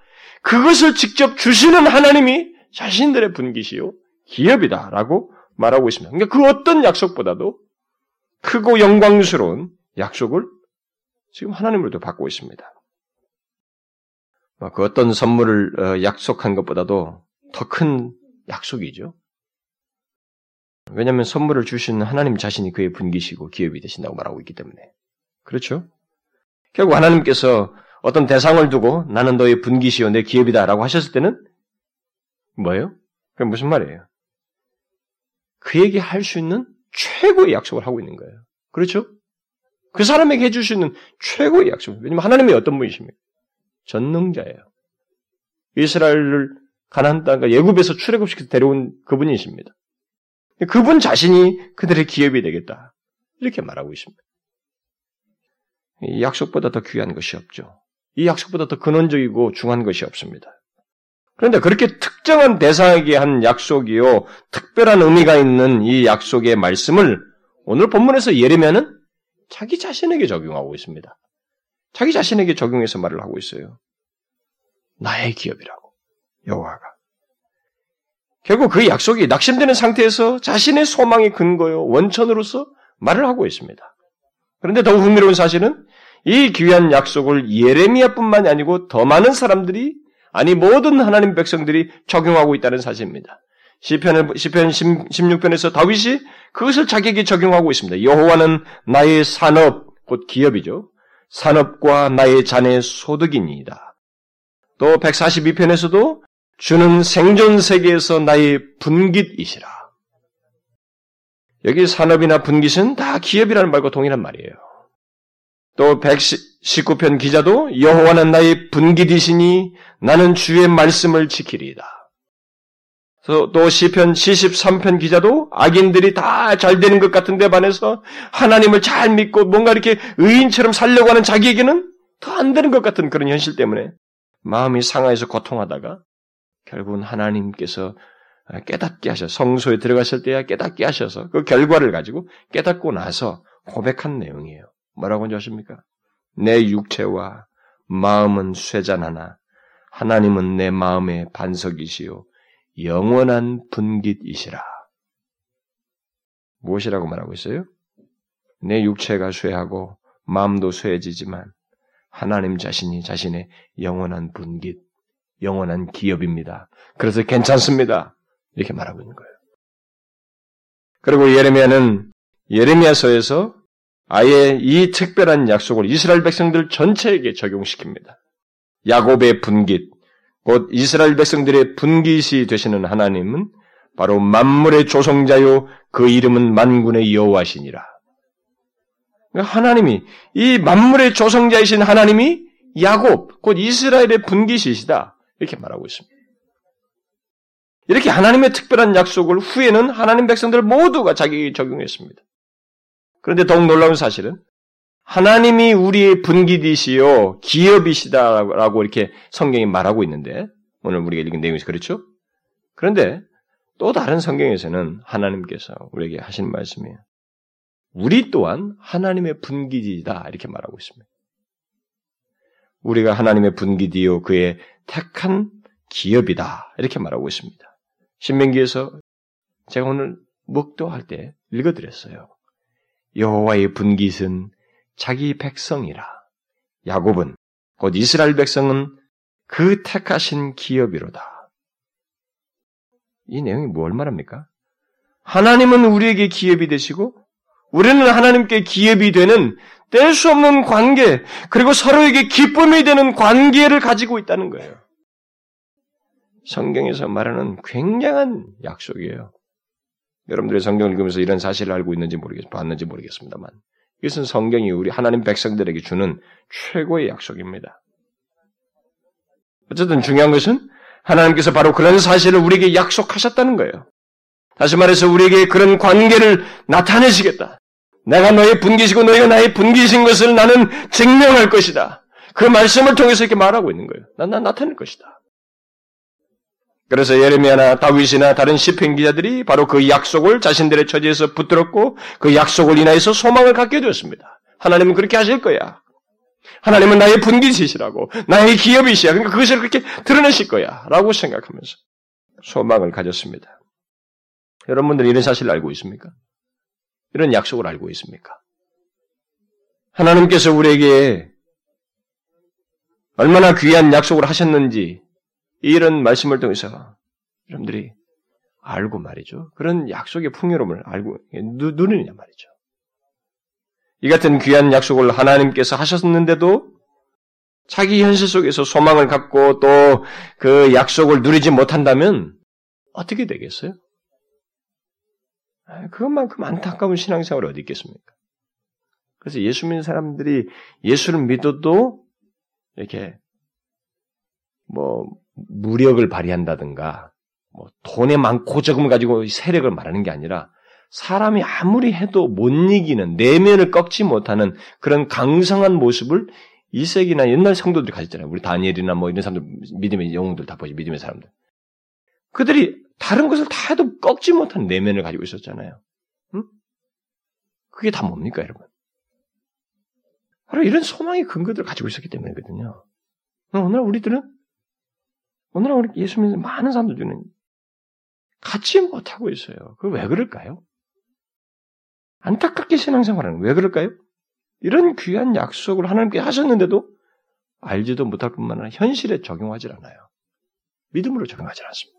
Speaker 1: 그것을 직접 주시는 하나님이 자신들의 분깃이요 기업이다라고 말하고 있습니다. 그러니까 그 어떤 약속보다도 크고 영광스러운 약속을 지금 하나님으로도 받고 있습니다. 뭐그 어떤 선물을 어, 약속한 것보다도 더 큰 약속이죠. 왜냐하면 선물을 주신 하나님 자신이 그의 분기시고 기업이 되신다고 말하고 있기 때문에. 그렇죠? 결국 하나님께서 어떤 대상을 두고 나는 너의 분기시요 내 기업이다라고 하셨을 때는 뭐예요? 그게 무슨 말이에요? 그에게 할 수 있는 최고의 약속을 하고 있는 거예요. 그렇죠? 그 사람에게 해줄 수 있는 최고의 약속. 왜냐면 하나님이 어떤 분이십니까? 전능자예요. 이스라엘을 가나안 땅과 예굽에서 출애굽시켜서 데려온 그분이십니다. 그분 자신이 그들의 기업이 되겠다. 이렇게 말하고 있습니다. 이 약속보다 더 귀한 것이 없죠. 이 약속보다 더 근원적이고 중요한 것이 없습니다. 그런데 그렇게 특정한 대상에게 한 약속이요, 특별한 의미가 있는 이 약속의 말씀을 오늘 본문에서 예레미야는 자기 자신에게 적용하고 있습니다. 자기 자신에게 적용해서 말을 하고 있어요. 나의 기업이라고 여호와가. 결국 그 약속이 낙심되는 상태에서 자신의 소망의 근거요 원천으로서 말을 하고 있습니다. 그런데 더욱 흥미로운 사실은 이 귀한 약속을 예레미야뿐만이 아니고 더 많은 사람들이 아니 모든 하나님 백성들이 적용하고 있다는 사실입니다. 시편 시편 16편에서 다윗이 그것을 자기에게 적용하고 있습니다. 여호와는 나의 산업 곧 기업이죠. 산업과 나의 자네 소득이니이다. 또 142편에서도 주는 생존 세계에서 나의 분깃이시라. 여기 산업이나 분깃은 다 기업이라는 말과 동일한 말이에요. 또 119편 기자도 여호와는 나의 분깃이시니 나는 주의 말씀을 지키리이다. 또 시편 73편 기자도 악인들이 다 잘 되는 것 같은데 반해서 하나님을 잘 믿고 뭔가 이렇게 의인처럼 살려고 하는 자기에게는 더 안 되는 것 같은 그런 현실 때문에 마음이 상하여서 고통하다가 결국은 하나님께서 깨닫게 하셔 성소에 들어갔을 때야 깨닫게 하셔서 그 결과를 가지고 깨닫고 나서 고백한 내용이에요. 뭐라고 하지 아십니까? 내 육체와 마음은 쇠잔하나 하나님은 내 마음의 반석이시요 영원한 분깃이시라. 무엇이라고 말하고 있어요? 내 육체가 쇠하고 마음도 쇠해지지만 하나님 자신이 자신의 영원한 분깃, 영원한 기업입니다. 그래서 괜찮습니다. 이렇게 말하고 있는 거예요. 그리고 예레미야는 예레미야서에서 아예 이 특별한 약속을 이스라엘 백성들 전체에게 적용시킵니다. 야곱의 분깃, 곧 이스라엘 백성들의 분깃이 되시는 하나님은 바로 만물의 조성자요 그 이름은 만군의 여호와시니라. 그러니까 하나님이 이 만물의 조성자이신 하나님이 야곱 곧 이스라엘의 분깃이시다 이렇게 말하고 있습니다. 이렇게 하나님의 특별한 약속을 후에는 하나님 백성들 모두가 자기에게 적용했습니다. 그런데 더욱 놀라운 사실은 하나님이 우리의 분기이시요 기업이시다라고 이렇게 성경이 말하고 있는데 오늘 우리가 읽은 내용에서 그렇죠? 그런데 또 다른 성경에서는 하나님께서 우리에게 하신 말씀이에요. 우리 또한 하나님의 분기이다 이렇게 말하고 있습니다. 우리가 하나님의 분기디요 그의 택한 기업이다 이렇게 말하고 있습니다. 신명기에서 제가 오늘 목도할 때 읽어드렸어요. 여호와의 분깃은 자기 백성이라. 야곱은 곧 이스라엘 백성은 그 택하신 기업이로다. 이 내용이 뭘 말합니까? 하나님은 우리에게 기업이 되시고 우리는 하나님께 기업이 되는 뗄 수 없는 관계 그리고 서로에게 기쁨이 되는 관계를 가지고 있다는 거예요. 성경에서 말하는 굉장한 약속이에요. 여러분들의 성경을 읽으면서 이런 사실을 알고 있는지 모르겠, 봤는지 모르겠습니다만, 이것은 성경이 우리 하나님 백성들에게 주는 최고의 약속입니다. 어쨌든 중요한 것은 하나님께서 바로 그런 사실을 우리에게 약속하셨다는 거예요. 다시 말해서 우리에게 그런 관계를 나타내시겠다. 내가 너의 분기시고 너희가 나의 분기신 것을 나는 증명할 것이다. 그 말씀을 통해서 이렇게 말하고 있는 거예요. 난, 난 나타낼 것이다. 그래서 예레미야나 다윗이나 다른 시편 기자들이 바로 그 약속을 자신들의 처지에서 붙들었고 그 약속을 인하여서 소망을 갖게 되었습니다. 하나님은 그렇게 하실 거야. 하나님은 나의 분기시시라고 나의 기업이시야. 그러니까 그것을 그렇게 드러내실 거야. 라고 생각하면서 소망을 가졌습니다. 여러분들은 이런 사실을 알고 있습니까? 이런 약속을 알고 있습니까? 하나님께서 우리에게 얼마나 귀한 약속을 하셨는지 이런 말씀을 통해서 여러분들이 알고 말이죠. 그런 약속의 풍요로움을 알고 누, 누리느냐 말이죠. 이 같은 귀한 약속을 하나님께서 하셨는데도 자기 현실 속에서 소망을 갖고 또 그 약속을 누리지 못한다면 어떻게 되겠어요? 아, 그것만큼 안타까운 신앙생활이 어디 있겠습니까? 그래서 예수 믿는 사람들이 예수를 믿어도 이렇게 뭐 무력을 발휘한다든가 뭐 돈에 많고 적음을 가지고 세력을 말하는 게 아니라 사람이 아무리 해도 못 이기는 내면을 꺾지 못하는 그런 강성한 모습을 1세기나 옛날 성도들이 가졌잖아요. 우리 다니엘이나 뭐 이런 사람들 믿음의 영웅들 다 보지 믿음의 사람들. 그들이 다른 것을 다 해도 꺾지 못한 내면을 가지고 있었잖아요. 응? 그게 다 뭡니까, 여러분? 바로 이런 소망의 근거들을 가지고 있었기 때문이거든요. 오늘 우리들은 오늘 우리 예수 믿는 많은 사람들 중에는 갖지 못하고 있어요. 그 왜 그럴까요? 안타깝게 신앙생활하는 왜 그럴까요? 이런 귀한 약속을 하나님께 하셨는데도 알지도 못할 뿐만 아니라 현실에 적용하지 않아요. 믿음으로 적용하지 않습니다.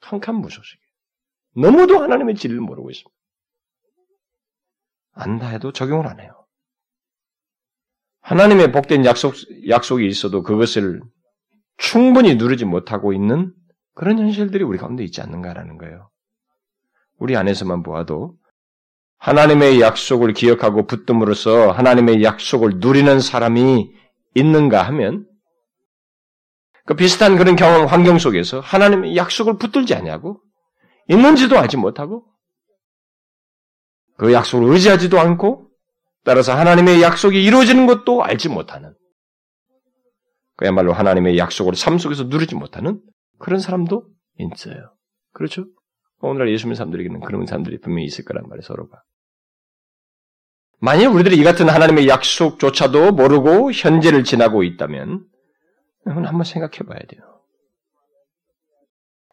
Speaker 1: 캄캄 무소식이에요. 너무도 하나님의 진리를 모르고 있습니다. 안다 해도 적용을 안 해요. 하나님의 복된 약속, 약속이 있어도 그것을 충분히 누리지 못하고 있는 그런 현실들이 우리 가운데 있지 않는가라는 거예요. 우리 안에서만 보아도 하나님의 약속을 기억하고 붙듦으로써 하나님의 약속을 누리는 사람이 있는가 하면 그 비슷한 그런 경험 환경 속에서 하나님의 약속을 붙들지 않냐고 있는지도 알지 못하고 그 약속을 의지하지도 않고 따라서 하나님의 약속이 이루어지는 것도 알지 못하는 그야말로 하나님의 약속을 삶 속에서 누리지 못하는 그런 사람도 있어요. 그렇죠? 오늘날 예수 믿는 사람들에게는 그런 사람들이 분명히 있을 거란 말이에요, 서로가. 만약 우리들이 이 같은 하나님의 약속조차도 모르고 현재를 지나고 있다면, 여러분 한번 생각해 봐야 돼요.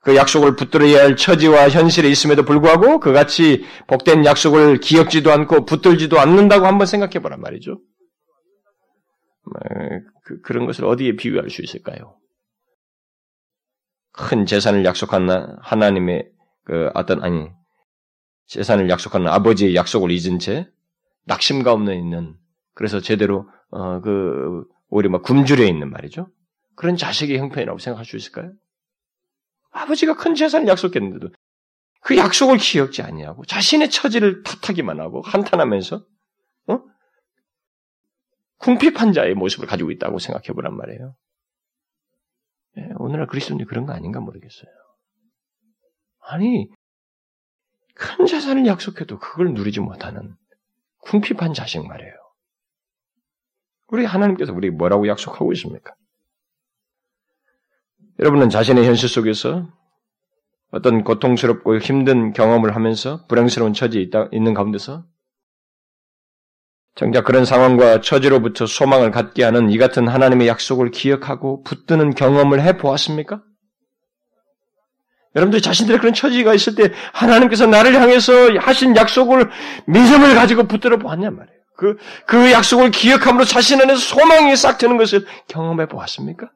Speaker 1: 그 약속을 붙들어야 할 처지와 현실에 있음에도 불구하고 그같이 복된 약속을 기억지도 않고 붙들지도 않는다고 한번 생각해 보란 말이죠. 그, 그런 것을 어디에 비유할 수 있을까요? 큰 재산을 약속한 하나님의 그 어떤 아니 재산을 약속하는 아버지의 약속을 잊은 채 낙심 가운데 있는 그래서 제대로 어 그 오히려 막 굶주려 있는 말이죠. 그런 자식의 형편이라고 생각할 수 있을까요? 아버지가 큰 재산을 약속했는데도 그 약속을 기억지 아니하고 자신의 처지를 탓하기만 하고 한탄하면서 어? 궁핍한 자의 모습을 가지고 있다고 생각해 보란 말이에요. 예, 오늘날 그리스도인이 그런 거 아닌가 모르겠어요. 아니, 큰 재산을 약속해도 그걸 누리지 못하는 궁핍한 자식 말이에요. 우리 하나님께서 우리 뭐라고 약속하고 있습니까? 여러분은 자신의 현실 속에서 어떤 고통스럽고 힘든 경험을 하면서 불행스러운 처지에 있다, 있는 가운데서 정작 그런 상황과 처지로부터 소망을 갖게 하는 이 같은 하나님의 약속을 기억하고 붙드는 경험을 해 보았습니까? 여러분들 자신들의 그런 처지가 있을 때 하나님께서 나를 향해서 하신 약속을 믿음을 가지고 붙들어 보았냔 말이에요. 그, 그 약속을 기억함으로 자신 안에서 소망이 싹 트는 것을 경험해 보았습니까?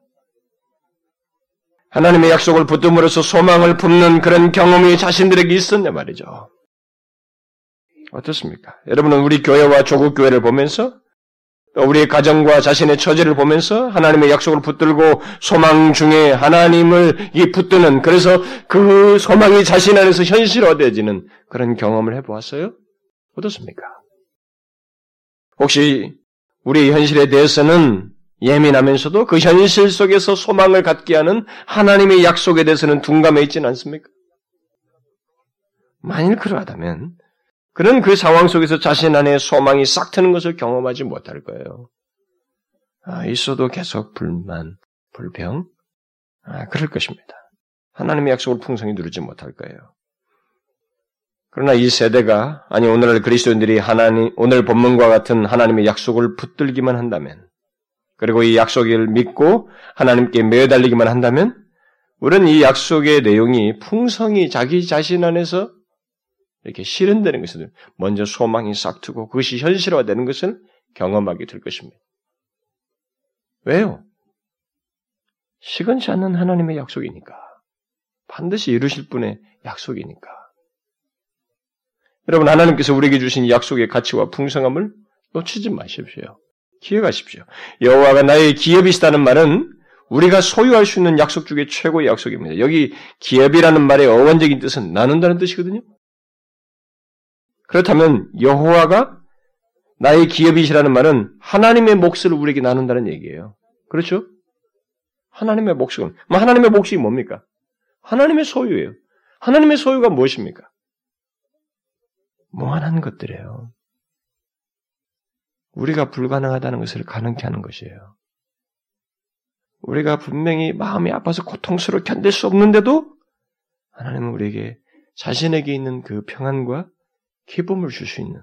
Speaker 1: 하나님의 약속을 붙듦으로써 소망을 품는 그런 경험이 자신들에게 있었냐 말이죠. 어떻습니까? 여러분은 우리 교회와 조국 교회를 보면서 우리의 가정과 자신의 처지를 보면서 하나님의 약속을 붙들고 소망 중에 하나님을 이 붙드는 그래서 그 소망이 자신 안에서 현실화되어지는 그런 경험을 해보았어요? 어떻습니까? 혹시 우리 현실에 대해서는 예민하면서도 그 현실 속에서 소망을 갖게 하는 하나님의 약속에 대해서는 둔감해 있지는 않습니까? 만일 그러하다면 그는 그 상황 속에서 자신 안에 소망이 싹 트는 것을 경험하지 못할 거예요. 아, 있어도 계속 불만, 불평, 아, 그럴 것입니다. 하나님의 약속을 풍성히 누리지 못할 거예요. 그러나 이 세대가, 아니, 오늘날 그리스도인들이 하나님, 오늘 본문과 같은 하나님의 약속을 붙들기만 한다면, 그리고 이 약속을 믿고 하나님께 매달리기만 한다면, 우리는 이 약속의 내용이 풍성히 자기 자신 안에서 이렇게 실현되는 것을 먼저 소망이 싹트고 그것이 현실화되는 것을 경험하게 될 것입니다. 왜요? 시건치 않는 하나님의 약속이니까. 반드시 이루실 분의 약속이니까. 여러분, 하나님께서 우리에게 주신 약속의 가치와 풍성함을 놓치지 마십시오. 기억하십시오. 여호와가 나의 기업이시다는 말은 우리가 소유할 수 있는 약속 중에 최고의 약속입니다. 여기 기업이라는 말의 어원적인 뜻은 나눈다는 뜻이거든요. 그렇다면 여호와가 나의 기업이시라는 말은 하나님의 몫을 우리에게 나눈다는 얘기예요. 그렇죠? 하나님의 몫은 뭐 하나님의 몫이 뭡니까? 하나님의 소유예요. 하나님의 소유가 무엇입니까? 무한한 것들이에요. 우리가 불가능하다는 것을 가능케 하는 것이에요. 우리가 분명히 마음이 아파서 고통스러워 견딜 수 없는데도 하나님은 우리에게 자신에게 있는 그 평안과 기쁨을 줄 수 있는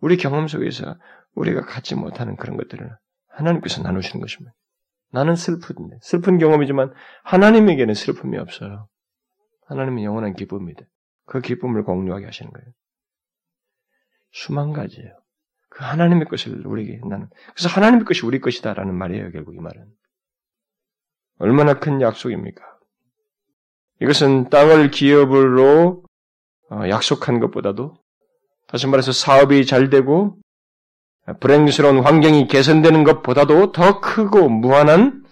Speaker 1: 우리 경험 속에서 우리가 갖지 못하는 그런 것들을 하나님께서 나누시는 것입니다. 나는 슬픈데 슬픈 경험이지만 하나님에게는 슬픔이 없어요. 하나님은 영원한 기쁨입니다. 그 기쁨을 공유하게 하시는 거예요. 수만 가지예요. 그 하나님의 것을 우리에게 나는 그래서 하나님의 것이 우리 것이다라는 말이에요. 결국 이 말은 얼마나 큰 약속입니까? 이것은 땅을 기업으로 어, 약속한 것보다도 다시 말해서 사업이 잘 되고 불행스러운 환경이 개선되는 것보다도 더 크고 무한한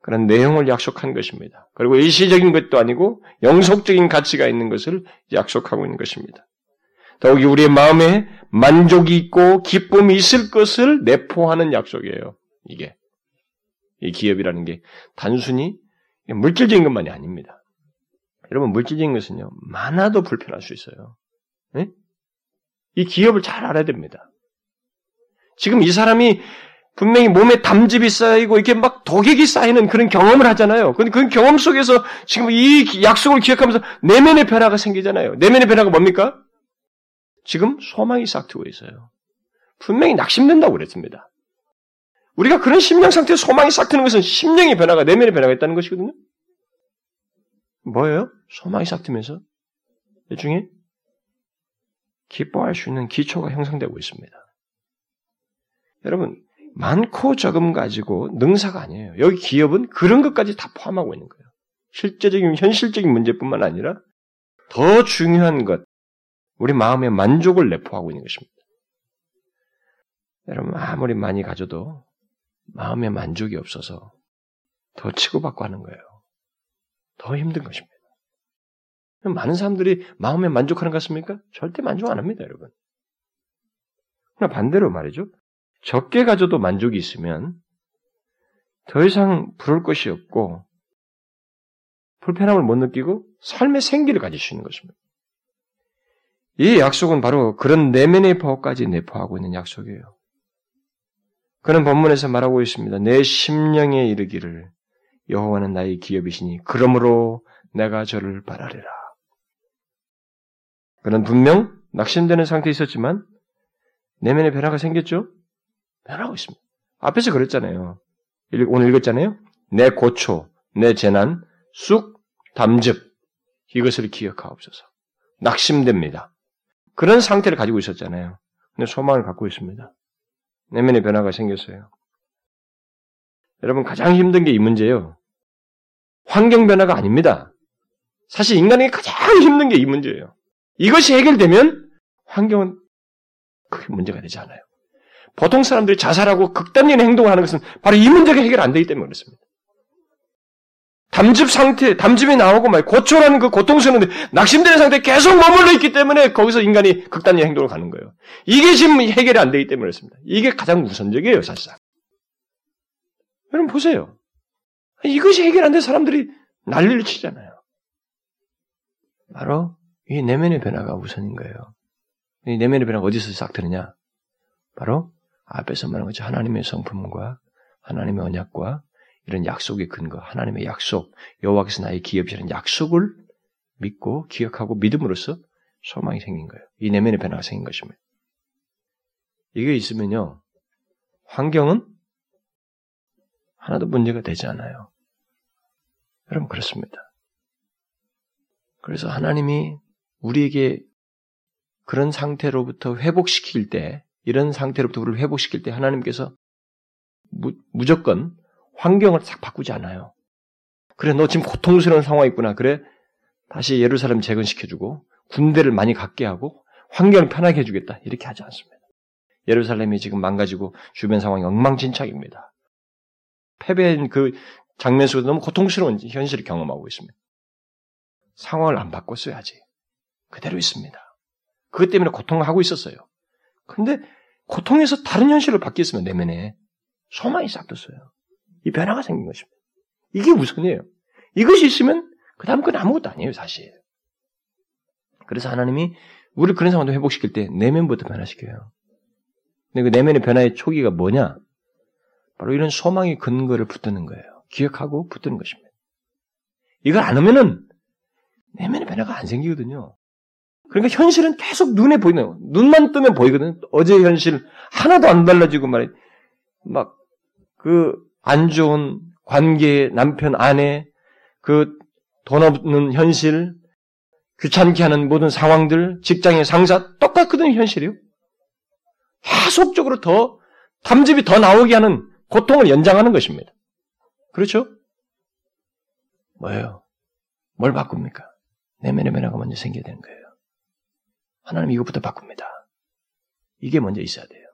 Speaker 1: 그런 내용을 약속한 것입니다. 그리고 일시적인 것도 아니고 영속적인 가치가 있는 것을 약속하고 있는 것입니다. 더욱이 우리의 마음에 만족이 있고 기쁨이 있을 것을 내포하는 약속이에요. 이게. 이 기업이라는 게 단순히 물질적인 것만이 아닙니다. 여러분, 물질적인 것은요, 많아도 불편할 수 있어요. 네? 이 기업을 잘 알아야 됩니다. 지금 이 사람이 분명히 몸에 담즙이 쌓이고 이렇게 막 독액이 쌓이는 그런 경험을 하잖아요. 근데 그 경험 속에서 지금 이 약속을 기억하면서 내면의 변화가 생기잖아요. 내면의 변화가 뭡니까? 지금 소망이 싹트고 있어요. 분명히 낙심된다고 그랬습니다. 우리가 그런 심령 상태에 소망이 싹트는 것은 심령의 변화가, 내면의 변화가 있다는 것이거든요. 뭐예요? 소망이 싹트면서 이 중에 기뻐할 수 있는 기초가 형성되고 있습니다. 여러분, 많고 적음 가지고 능사가 아니에요. 여기 기업은 그런 것까지 다 포함하고 있는 거예요. 실제적인, 현실적인 문제뿐만 아니라 더 중요한 것, 우리 마음의 만족을 내포하고 있는 것입니다. 여러분, 아무리 많이 가져도 마음의 만족이 없어서 더 치고받고 하는 거예요. 더 힘든 것입니다. 많은 사람들이 마음에 만족하는 것 같습니까? 절대 만족 안 합니다, 여러분. 그러나 반대로 말이죠. 적게 가져도 만족이 있으면 더 이상 부를 것이 없고 불편함을 못 느끼고 삶의 생기를 가질 수 있는 것입니다. 이 약속은 바로 그런 내면의 법까지 내포하고 있는 약속이에요. 그는 본문에서 말하고 있습니다. 내 심령에 이르기를 여호와는 나의 기업이시니 그러므로 내가 저를 바라리라. 그는 분명 낙심되는 상태에 있었지만 내면의 변화가 생겼죠? 변하고 있습니다. 앞에서 그랬잖아요. 오늘 읽었잖아요. 내 고초, 내 재난, 쑥, 담즙 이것을 기억하옵소서. 낙심됩니다. 그런 상태를 가지고 있었잖아요. 근데 소망을 갖고 있습니다. 내면의 변화가 생겼어요. 여러분 가장 힘든 게 이 문제예요. 환경 변화가 아닙니다. 사실 인간에게 가장 힘든 게 이 문제예요. 이것이 해결되면 환경은 크게 문제가 되지 않아요. 보통 사람들이 자살하고 극단적인 행동을 하는 것은 바로 이 문제가 해결 안 되기 때문에 그렇습니다. 담즙 상태, 담즙이 나오고 막 고초라는 그 고통스러운데 낙심되는 상태에 계속 머물러 있기 때문에 거기서 인간이 극단적인 행동을 가는 거예요. 이게 지금 해결이 안 되기 때문에 그렇습니다. 이게 가장 우선적이에요, 사실상. 여러분 보세요. 이것이 해결 안된 사람들이 난리를 치잖아요. 바로 이 내면의 변화가 우선인 거예요. 이 내면의 변화가 어디서 싹 드느냐? 바로 앞에서 말한 것처럼 하나님의 성품과 하나님의 언약과 이런 약속의 근거, 하나님의 약속, 여호와께서 나의 기업이라는 약속을 믿고 기억하고 믿음으로써 소망이 생긴 거예요. 이 내면의 변화가 생긴 것입니다. 이게 있으면요, 환경은 하나도 문제가 되지 않아요. 여러분 그렇습니다. 그래서 하나님이 우리에게 그런 상태로부터 회복시킬 때, 이런 상태로부터 우리를 회복시킬 때 하나님께서 무, 무조건 환경을 싹 바꾸지 않아요.
Speaker 2: 그래, 너 지금 고통스러운 상황이 있구나. 그래, 다시 예루살렘 재건시켜주고, 군대를 많이 갖게 하고, 환경을 편하게 해주겠다. 이렇게 하지 않습니다. 예루살렘이 지금 망가지고, 주변 상황이 엉망진창입니다. 패배한 그 장면 속에서 너무 고통스러운 현실을 경험하고 있습니다. 상황을 안 바꿨어야지. 그대로 있습니다. 그것 때문에 고통하고 있었어요. 근데 고통에서 다른 현실을 바뀌었으면 내면에 소망이 싹 떴어요. 이 변화가 생긴 것입니다. 이게 우선이에요. 이것이 있으면 그 다음 건 아무것도 아니에요, 사실. 그래서 하나님이 우리를 그런 상황도 회복시킬 때 내면부터 변화시켜요. 근데 그 내면의 변화의 초기가 뭐냐? 바로 이런 소망의 근거를 붙드는 거예요. 기억하고 붙드는 것입니다. 이걸 안 하면은 내면의 변화가 안 생기거든요. 그러니까 현실은 계속 눈에 보이네요. 눈만 뜨면 보이거든. 어제 현실 하나도 안 달라지고 말이야. 막그 안 좋은 관계, 남편, 아내, 그 돈 없는 현실, 귀찮게 하는 모든 상황들, 직장의 상사 똑같거든 현실이요. 계속적으로 더 담즙이 더 나오게 하는 고통을 연장하는 것입니다. 그렇죠? 뭐예요? 뭘 바꿉니까? 내면의 변화가 먼저 생겨야 되는 거예요. 하나님 이것부터 바꿉니다. 이게 먼저 있어야 돼요.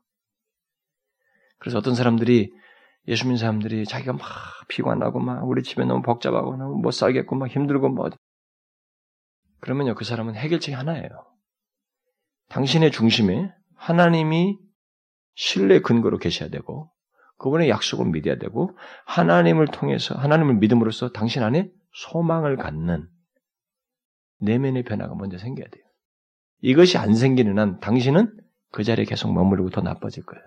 Speaker 2: 그래서 어떤 사람들이 예수 믿는 사람들이 자기가 막 피곤하고 막 우리 집에 너무 복잡하고 너무 못 살겠고 막 힘들고 뭐 그러면요 그 사람은 해결책이 하나예요. 당신의 중심에 하나님이 신뢰 근거로 계셔야 되고 그분의 약속을 믿어야 되고 하나님을 통해서 하나님을 믿음으로써 당신 안에 소망을 갖는 내면의 변화가 먼저 생겨야 돼요. 이것이 안 생기는 한 당신은 그 자리에 계속 머무르고 더 나빠질 거예요.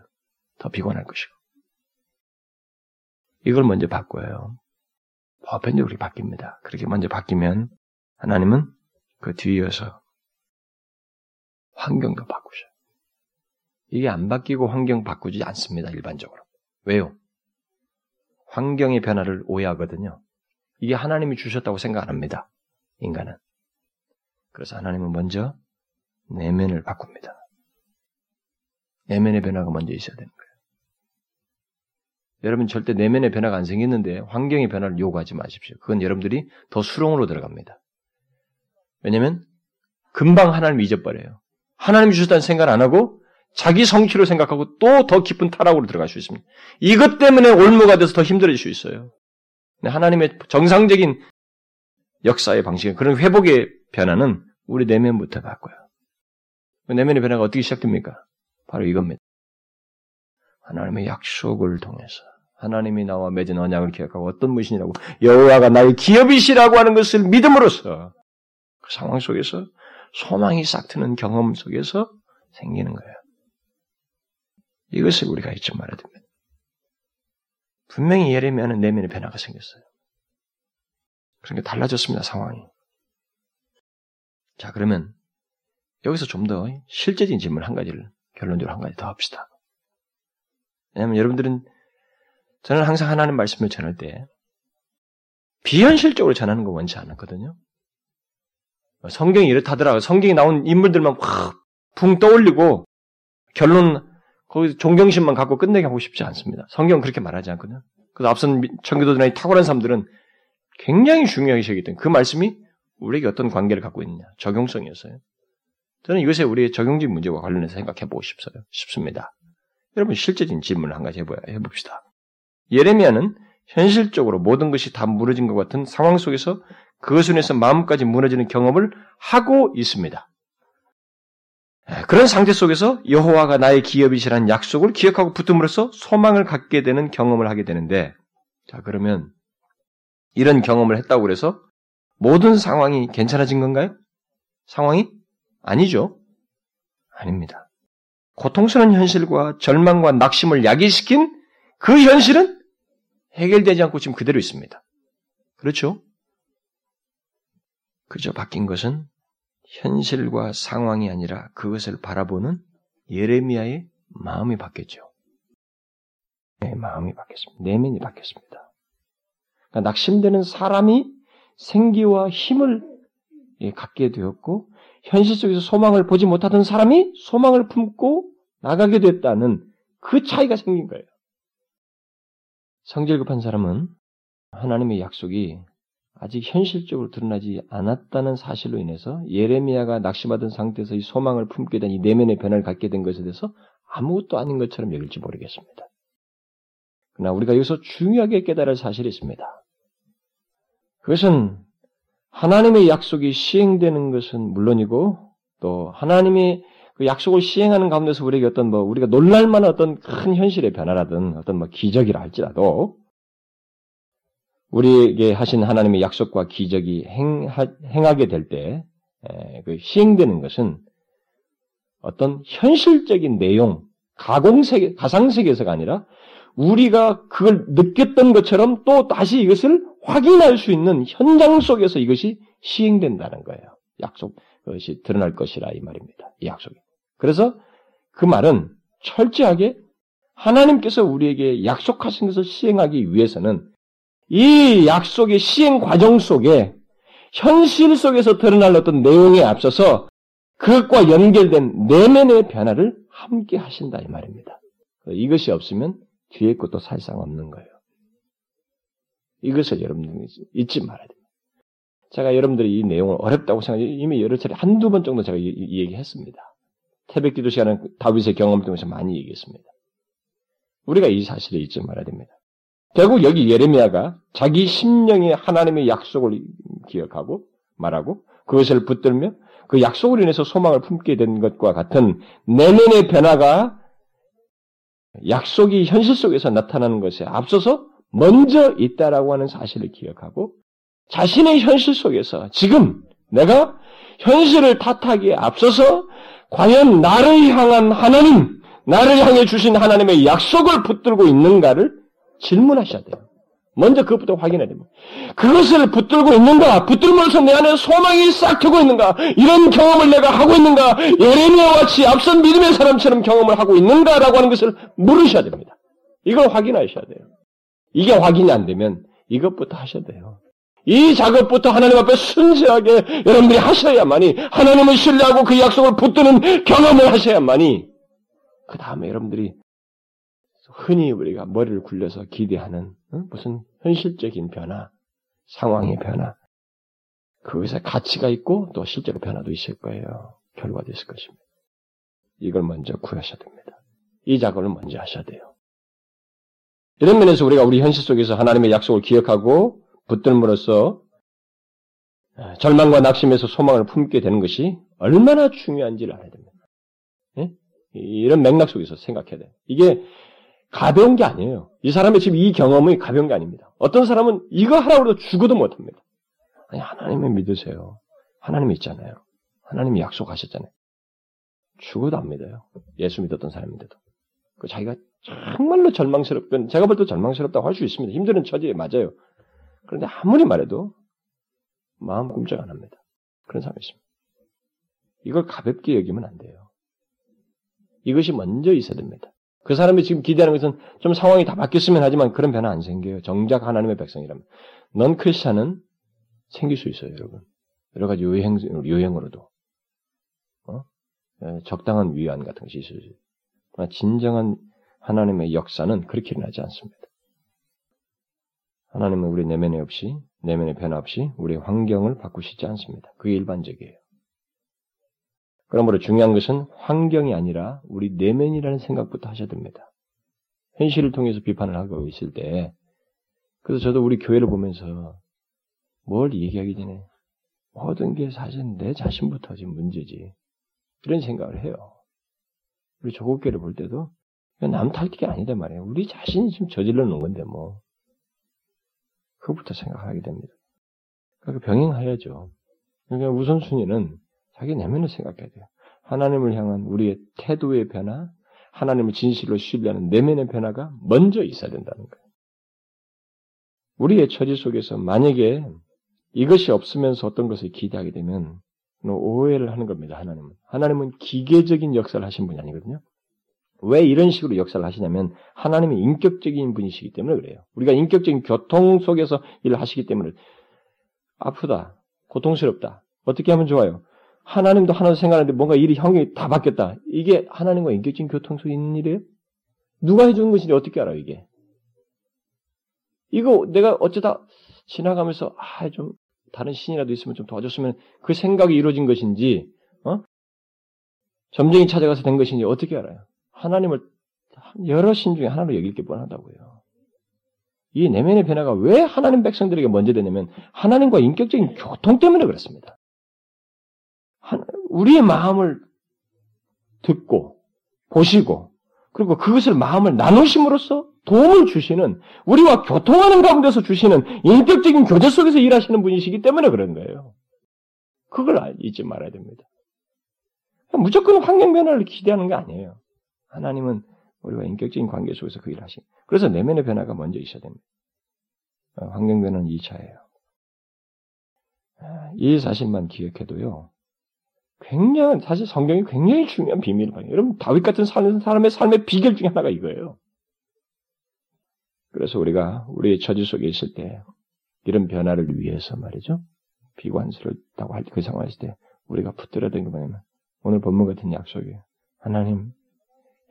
Speaker 2: 더 피곤할 것이고. 이걸 먼저 바꿔요. 보편적으로 바뀝니다. 그렇게 먼저 바뀌면 하나님은 그 뒤이어서 환경도 바꾸셔요. 이게 안 바뀌고 환경 바꾸지 않습니다. 일반적으로. 왜요? 환경의 변화를 오해하거든요. 이게 하나님이 주셨다고 생각 안 합니다. 인간은. 그래서 하나님은 먼저 내면을 바꿉니다. 내면의 변화가 먼저 있어야 되는 거예요. 여러분 절대 내면의 변화가 안 생겼는데 환경의 변화를 요구하지 마십시오. 그건 여러분들이 더 수렁으로 들어갑니다. 왜냐하면 금방 하나님 잊어버려요. 하나님 주셨다는 생각 안 하고 자기 성취로 생각하고 또 더 깊은 타락으로 들어갈 수 있습니다. 이것 때문에 올무가 돼서 더 힘들어질 수 있어요. 하나님의 정상적인 역사의 방식, 그런 회복의 변화는 우리 내면부터 바꿔요. 그 내면의 변화가 어떻게 시작됩니까? 바로 이겁니다. 하나님의 약속을 통해서 하나님이 나와 맺은 언약을 기억하고 어떤 무신이라고 여호와가 나의 기업이시라고 하는 것을 믿음으로써 그 상황 속에서 소망이 싹 트는 경험 속에서 생기는 거예요. 이것을 우리가 잊지 말아야 됩니다. 분명히 예레미야는 내면의 변화가 생겼어요. 그러니까 달라졌습니다, 상황이. 자, 그러면 여기서 좀 더 실제적인 질문 한 가지를 결론적으로 한 가지 더 합시다. 왜냐하면 여러분들은 저는 항상 하나님 말씀을 전할 때 비현실적으로 전하는 거 원치 않았거든요. 성경이 이렇다더라. 성경에 나온 인물들만 확 붕 떠올리고 결론 거기 존경심만 갖고 끝내게 하고 싶지 않습니다. 성경은 그렇게 말하지 않거든요. 그래서 앞선 청교도들의 탁월한 사람들은 굉장히 중요하게 여기던 그 말씀이 우리에게 어떤 관계를 갖고 있느냐 적용성이었어요. 저는 이것에 우리의 적용적 문제와 관련해서 생각해 보고 싶어요. 싶습니다. 여러분 실제적인 질문을 한 가지 해봅시다. 예레미야는 현실적으로 모든 것이 다 무너진 것 같은 상황 속에서 그것을 인해서 마음까지 무너지는 경험을 하고 있습니다. 그런 상태 속에서 여호와가 나의 기업이시라는 약속을 기억하고 붙음으로써 소망을 갖게 되는 경험을 하게 되는데, 자 그러면 이런 경험을 했다고 그래서 모든 상황이 괜찮아진 건가요? 상황이 아니죠. 아닙니다. 고통스러운 현실과 절망과 낙심을 야기시킨 그 현실은 해결되지 않고 지금 그대로 있습니다. 그렇죠? 그저 바뀐 것은 현실과 상황이 아니라 그것을 바라보는 예레미야의 마음이 바뀌었죠. 네, 마음이 바뀌었습니다. 내면이 바뀌었습니다. 그러니까 낙심되는 사람이 생기와 힘을 갖게 되었고 현실 속에서 소망을 보지 못하던 사람이 소망을 품고 나가게 됐다는 그 차이가 생긴 거예요. 성질 급한 사람은 하나님의 약속이 아직 현실적으로 드러나지 않았다는 사실로 인해서 예레미야가 낙심하던 상태에서 이 소망을 품게 된 이 내면의 변화를 갖게 된 것에 대해서 아무것도 아닌 것처럼 여길지 모르겠습니다. 그러나 우리가 여기서 중요하게 깨달을 사실이 있습니다. 그것은 하나님의 약속이 시행되는 것은 물론이고 또 하나님이 그 약속을 시행하는 가운데서 우리에게 어떤 뭐 우리가 놀랄 만한 어떤 큰 현실의 변화라든 어떤 뭐 기적이라 할지라도 우리에게 하신 하나님의 약속과 기적이 행하, 행하게 될때그 시행되는 것은 어떤 현실적인 내용, 가공세계, 가상세계에서가 아니라 우리가 그걸 느꼈던 것처럼 또 다시 이것을 확인할 수 있는 현장 속에서 이것이 시행된다는 거예요. 약속, 그것이 드러날 것이라 이 말입니다. 이 약속이. 그래서 그 말은 철저하게 하나님께서 우리에게 약속하신 것을 시행하기 위해서는 이 약속의 시행 과정 속에 현실 속에서 드러날 어떤 내용에 앞서서 그것과 연결된 내면의 변화를 함께 하신다 이 말입니다. 이것이 없으면 뒤에 것도 사실상 없는 거예요. 이것을 여러분들이 잊지 말아야 됩니다. 제가 여러분들이 이 내용을 어렵다고 생각해 이미 여러 차례 한두 번 정도 제가 이, 이 얘기했습니다. 태백 기도 시간에 다윗의 경험을 통해서 많이 얘기했습니다. 우리가 이 사실을 잊지 말아야 됩니다. 결국 여기 예레미야가 자기 심령의 하나님의 약속을 기억하고 말하고 그것을 붙들며 그 약속을 인해서 소망을 품게 된 것과 같은 내면의 변화가 약속이 현실 속에서 나타나는 것에 앞서서 먼저 있다라고 하는 사실을 기억하고 자신의 현실 속에서 지금 내가 현실을 탓하기에 앞서서 과연 나를 향한 하나님, 나를 향해 주신 하나님의 약속을 붙들고 있는가를 질문하셔야 돼요. 먼저 그것부터 확인해야 됩니다. 그것을 붙들고 있는가? 붙들면서 내 안에 소망이 싹 트고 있는가? 이런 경험을 내가 하고 있는가? 예레미야와 같이 앞선 믿음의 사람처럼 경험을 하고 있는가라고 하는 것을 물으셔야 됩니다. 이걸 확인하셔야 돼요. 이게 확인이 안 되면 이것부터 하셔야 돼요. 이 작업부터 하나님 앞에 순수하게 여러분들이 하셔야만이 하나님을 신뢰하고 그 약속을 붙드는 경험을 하셔야만이 그 다음에 여러분들이 흔히 우리가 머리를 굴려서 기대하는 무슨 현실적인 변화, 상황의 변화, 그것에 가치가 있고 또 실제로 변화도 있을 거예요. 결과도 있을 것입니다. 이걸 먼저 구하셔야 됩니다. 이 작업을 먼저 하셔야 돼요. 이런 면에서 우리가 우리 현실 속에서 하나님의 약속을 기억하고 붙들므로써 절망과 낙심에서 소망을 품게 되는 것이 얼마나 중요한지를 알아야 됩니다. 예? 이런 맥락 속에서 생각해야 돼요. 이게 가벼운 게 아니에요. 이 사람의 지금 이 경험이 가벼운 게 아닙니다. 어떤 사람은 이거 하라고 해도 죽어도 못합니다. 아니, 하나님을 믿으세요. 하나님이 있잖아요. 하나님이 약속하셨잖아요. 죽어도 안 믿어요. 예수 믿었던 사람인데도. 그 자기가 정말로 절망스럽건, 제가 볼 때 절망스럽다고 할 수 있습니다. 힘든 처지에 맞아요. 그런데 아무리 말해도 마음 꼼짝 안 합니다. 그런 사람이 있습니다. 이걸 가볍게 여기면 안 돼요. 이것이 먼저 있어야 됩니다. 그 사람이 지금 기대하는 것은 좀 상황이 다 바뀌었으면 하지만 그런 변화 안 생겨요. 정작 하나님의 백성이라면. 넌 크리스찬은 생길 수 있어요, 여러분. 여러 가지 요행, 요행으로도. 어? 예, 적당한 위안 같은 것이 있어요. 그러나 진정한 하나님의 역사는 그렇게 일어나지 않습니다. 하나님은 우리 내면에 없이, 내면의 변화 없이 우리 환경을 바꾸시지 않습니다. 그게 일반적이에요. 그러므로 중요한 것은 환경이 아니라 우리 내면이라는 생각부터 하셔야 됩니다. 현실을 통해서 비판을 하고 있을 때, 그래서 저도 우리 교회를 보면서 뭘 얘기하기 전에 모든 게 사실 내 자신부터 지금 문제지. 이런 생각을 해요. 우리 조국교를 볼 때도 남 탓이 아니다 말이에요. 우리 자신이 지금 저질러 놓은 건데 뭐. 그것부터 생각하게 됩니다. 그러니까 병행하야죠. 그러니까 우선순위는 자기 내면을 생각해야 돼요. 하나님을 향한 우리의 태도의 변화, 하나님을 진실로 신뢰하는 내면의 변화가 먼저 있어야 된다는 거예요. 우리의 처지 속에서 만약에 이것이 없으면서 어떤 것을 기대하게 되면 오해를 하는 겁니다. 하나님은 하나님은 기계적인 역사를 하신 분이 아니거든요. 왜 이런 식으로 역사를 하시냐면 하나님이 인격적인 분이시기 때문에 그래요. 우리가 인격적인 교통 속에서 일을 하시기 때문에 아프다, 고통스럽다. 어떻게 하면 좋아요? 하나님도 하나도 생각하는데 뭔가 일이 형이 다 바뀌었다. 이게 하나님과 인격적인 교통 속에 있는 일이에요? 누가 해주는 것인지 어떻게 알아요, 이게? 이거 내가 어쩌다 지나가면서 아 좀 다른 신이라도 있으면 좀 도와줬으면 그 생각이 이루어진 것인지 어? 점쟁이 찾아가서 된 것인지 어떻게 알아요? 하나님을 여러 신 중에 하나로 여길 게 뻔하다고요. 이 내면의 변화가 왜 하나님 백성들에게 먼저 되냐면 하나님과 인격적인 교통 때문에 그렇습니다. 우리의 마음을 듣고 보시고 그리고 그것을 마음을 나누심으로써 도움을 주시는 우리와 교통하는 가운데서 주시는 인격적인 교제 속에서 일하시는 분이시기 때문에 그런 거예요. 그걸 잊지 말아야 됩니다. 무조건 환경 변화를 기대하는 게 아니에요. 하나님은 우리와 인격적인 관계 속에서 그 일을 하시. 그래서 내면의 변화가 먼저 있어야 됩니다. 어, 환경 변화는 2차예요. 아, 이 사실만 기억해도요. 굉장히 사실 성경이 굉장히 중요한 비밀을 봐요. 여러분 다윗 같은 사람의 삶의 비결 중에 하나가 이거예요. 그래서 우리가 우리의 처지 속에 있을 때 이런 변화를 위해서 말이죠. 비관스럽다고 할때그 상황에 있을 때 우리가 붙들어야 되는 게 뭐냐면 오늘 본문 같은 약속이에요. 하나님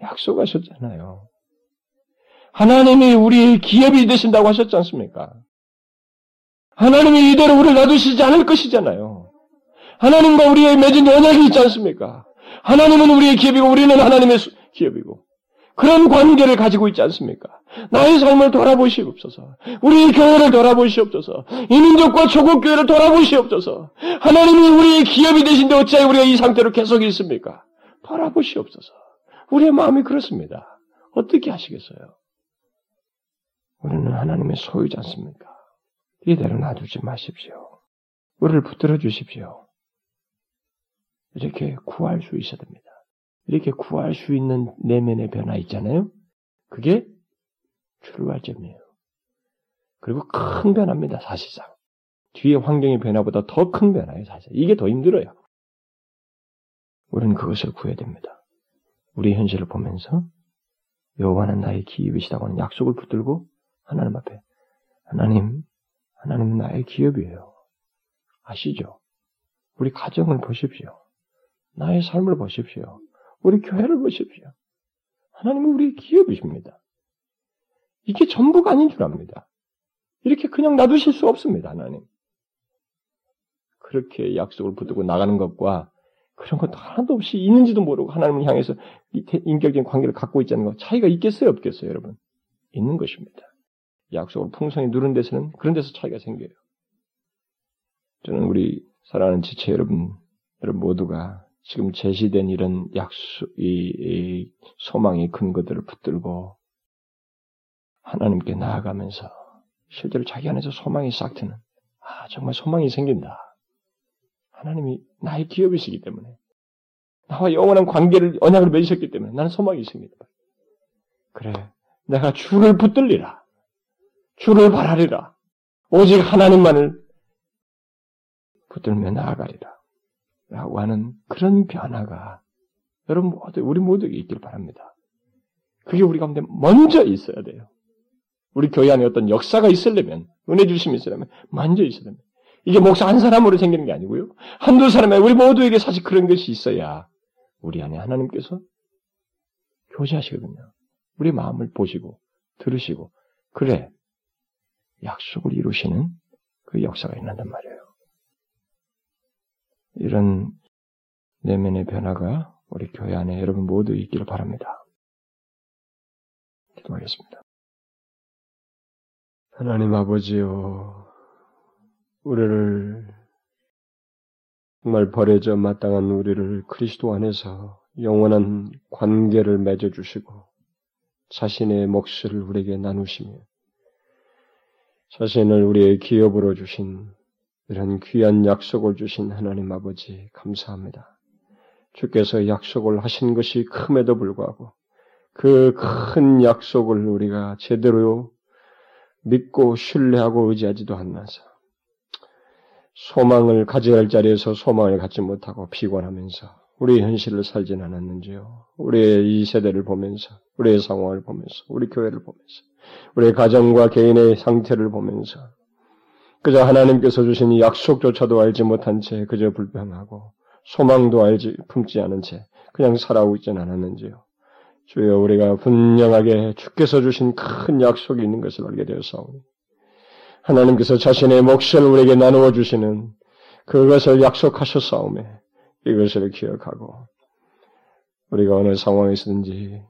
Speaker 2: 약속하셨잖아요. 하나님이 우리 기업이 되신다고 하셨지 않습니까? 하나님이 이대로 우리를 놔두시지 않을 것이잖아요. 하나님과 우리의 맺은 연약이 있지 않습니까? 하나님은 우리의 기업이고 우리는 하나님의 기업이고 그런 관계를 가지고 있지 않습니까? 나의 삶을 돌아보시옵소서. 우리 교회를 돌아보시옵소서. 이민족과 조국 교회를 돌아보시옵소서. 하나님이 우리의 기업이 되신데 어찌하여 우리가 이 상태로 계속 있습니까? 돌아보시옵소서. 우리의 마음이 그렇습니다. 어떻게 하시겠어요? 우리는 하나님의 소유지 않습니까? 이대로 놔두지 마십시오. 우리를 붙들어 주십시오. 이렇게 구할 수 있어야 됩니다. 이렇게 구할 수 있는 내면의 변화 있잖아요? 그게 출발점이에요. 그리고 큰 변화입니다, 사실상. 뒤에 환경의 변화보다 더 큰 변화예요, 사실. 이게 더 힘들어요. 우리는 그것을 구해야 됩니다. 우리 현실을 보면서 여호와는 나의 기업이시다고 하는 약속을 붙들고 하나님 앞에 하나님, 하나님은 나의 기업이에요. 아시죠? 우리 가정을 보십시오. 나의 삶을 보십시오. 우리 교회를 보십시오. 하나님은 우리의 기업이십니다. 이게 전부가 아닌 줄 압니다. 이렇게 그냥 놔두실 수 없습니다, 하나님. 그렇게 약속을 붙들고 나가는 것과 그런 것도 하나도 없이 있는지도 모르고 하나님을 향해서 인격적인 관계를 갖고 있자는 것 차이가 있겠어요, 없겠어요, 여러분? 있는 것입니다. 약속을 풍성히 누른 데서는 그런 데서 차이가 생겨요. 저는 우리 사랑하는 지체 여러분, 여러분 모두가 지금 제시된 이런 약속, 이, 이 소망이 큰 것들을 붙들고 하나님께 나아가면서 실제로 자기 안에서 소망이 싹 트는 아 정말 소망이 생긴다. 하나님이 나의 기업이시기 때문에 나와 영원한 관계를 언약을 맺으셨기 때문에 나는 소망이 있습니다. 그래 내가 주를 붙들리라. 주를 바라리라. 오직 하나님만을 붙들며 나아가리라. 라고 하는 그런 변화가 여러분 모두, 우리 모두에게 있길 바랍니다. 그게 우리 가운데 먼저 있어야 돼요. 우리 교회 안에 어떤 역사가 있으려면, 은혜 주심이 있으려면, 먼저 있어야 됩니다. 이게 목사 한 사람으로 생기는 게 아니고요. 한두 사람에 우리 모두에게 사실 그런 것이 있어야 우리 안에 하나님께서 교제하시거든요. 우리 마음을 보시고, 들으시고, 그래, 약속을 이루시는 그 역사가 있는단 말이에요. 이런 내면의 변화가 우리 교회 안에 여러분 모두 있기를 바랍니다. 기도하겠습니다. 하나님 아버지요, 우리를 정말 버려져 마땅한 우리를 그리스도 안에서 영원한 관계를 맺어주시고 자신의 몫을 우리에게 나누시며 자신을 우리의 기업으로 주신 이런 귀한 약속을 주신 하나님 아버지 감사합니다. 주께서 약속을 하신 것이 큼에도 불구하고 그 큰 약속을 우리가 제대로 믿고 신뢰하고 의지하지도 않나서 소망을 가져야 할 자리에서 소망을 갖지 못하고 비관하면서 우리의 현실을 살진 않았는지요. 우리의 이 세대를 보면서, 우리의 상황을 보면서, 우리 교회를 보면서, 우리의 가정과 개인의 상태를 보면서 그저 하나님께서 주신 이 약속조차도 알지 못한 채 그저 불평하고 소망도 알지 품지 않은 채 그냥 있지는 않았는지요. 주여 우리가 분명하게 주께서 주신 큰 약속이 있는 것을 알게 되었사오니
Speaker 3: 하나님께서 자신의 몫을 우리에게 나누어 주시는 그것을 약속하셨사오매 이것을 기억하고 우리가 어느 상황에서든지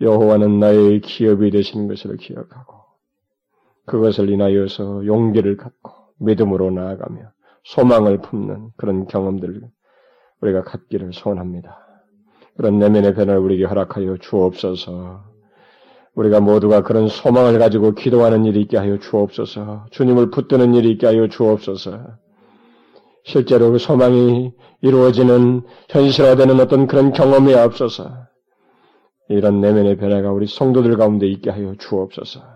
Speaker 3: 여호와는 나의 기업이 되시는 것을 기억하고 그것을 인하여서 용기를 갖고 믿음으로 나아가며 소망을 품는 그런 경험들을 우리가 갖기를 소원합니다. 그런 내면의 변화를 우리에게 허락하여 주옵소서. 우리가 모두가 그런 소망을 가지고 기도하는 일이 있게 하여 주옵소서. 주님을 붙드는 일이 있게 하여 주옵소서. 실제로 그 소망이 이루어지는 현실화되는 어떤 그런 경험이 없어서 이런 내면의 변화가 우리 성도들 가운데 있게 하여 주옵소서.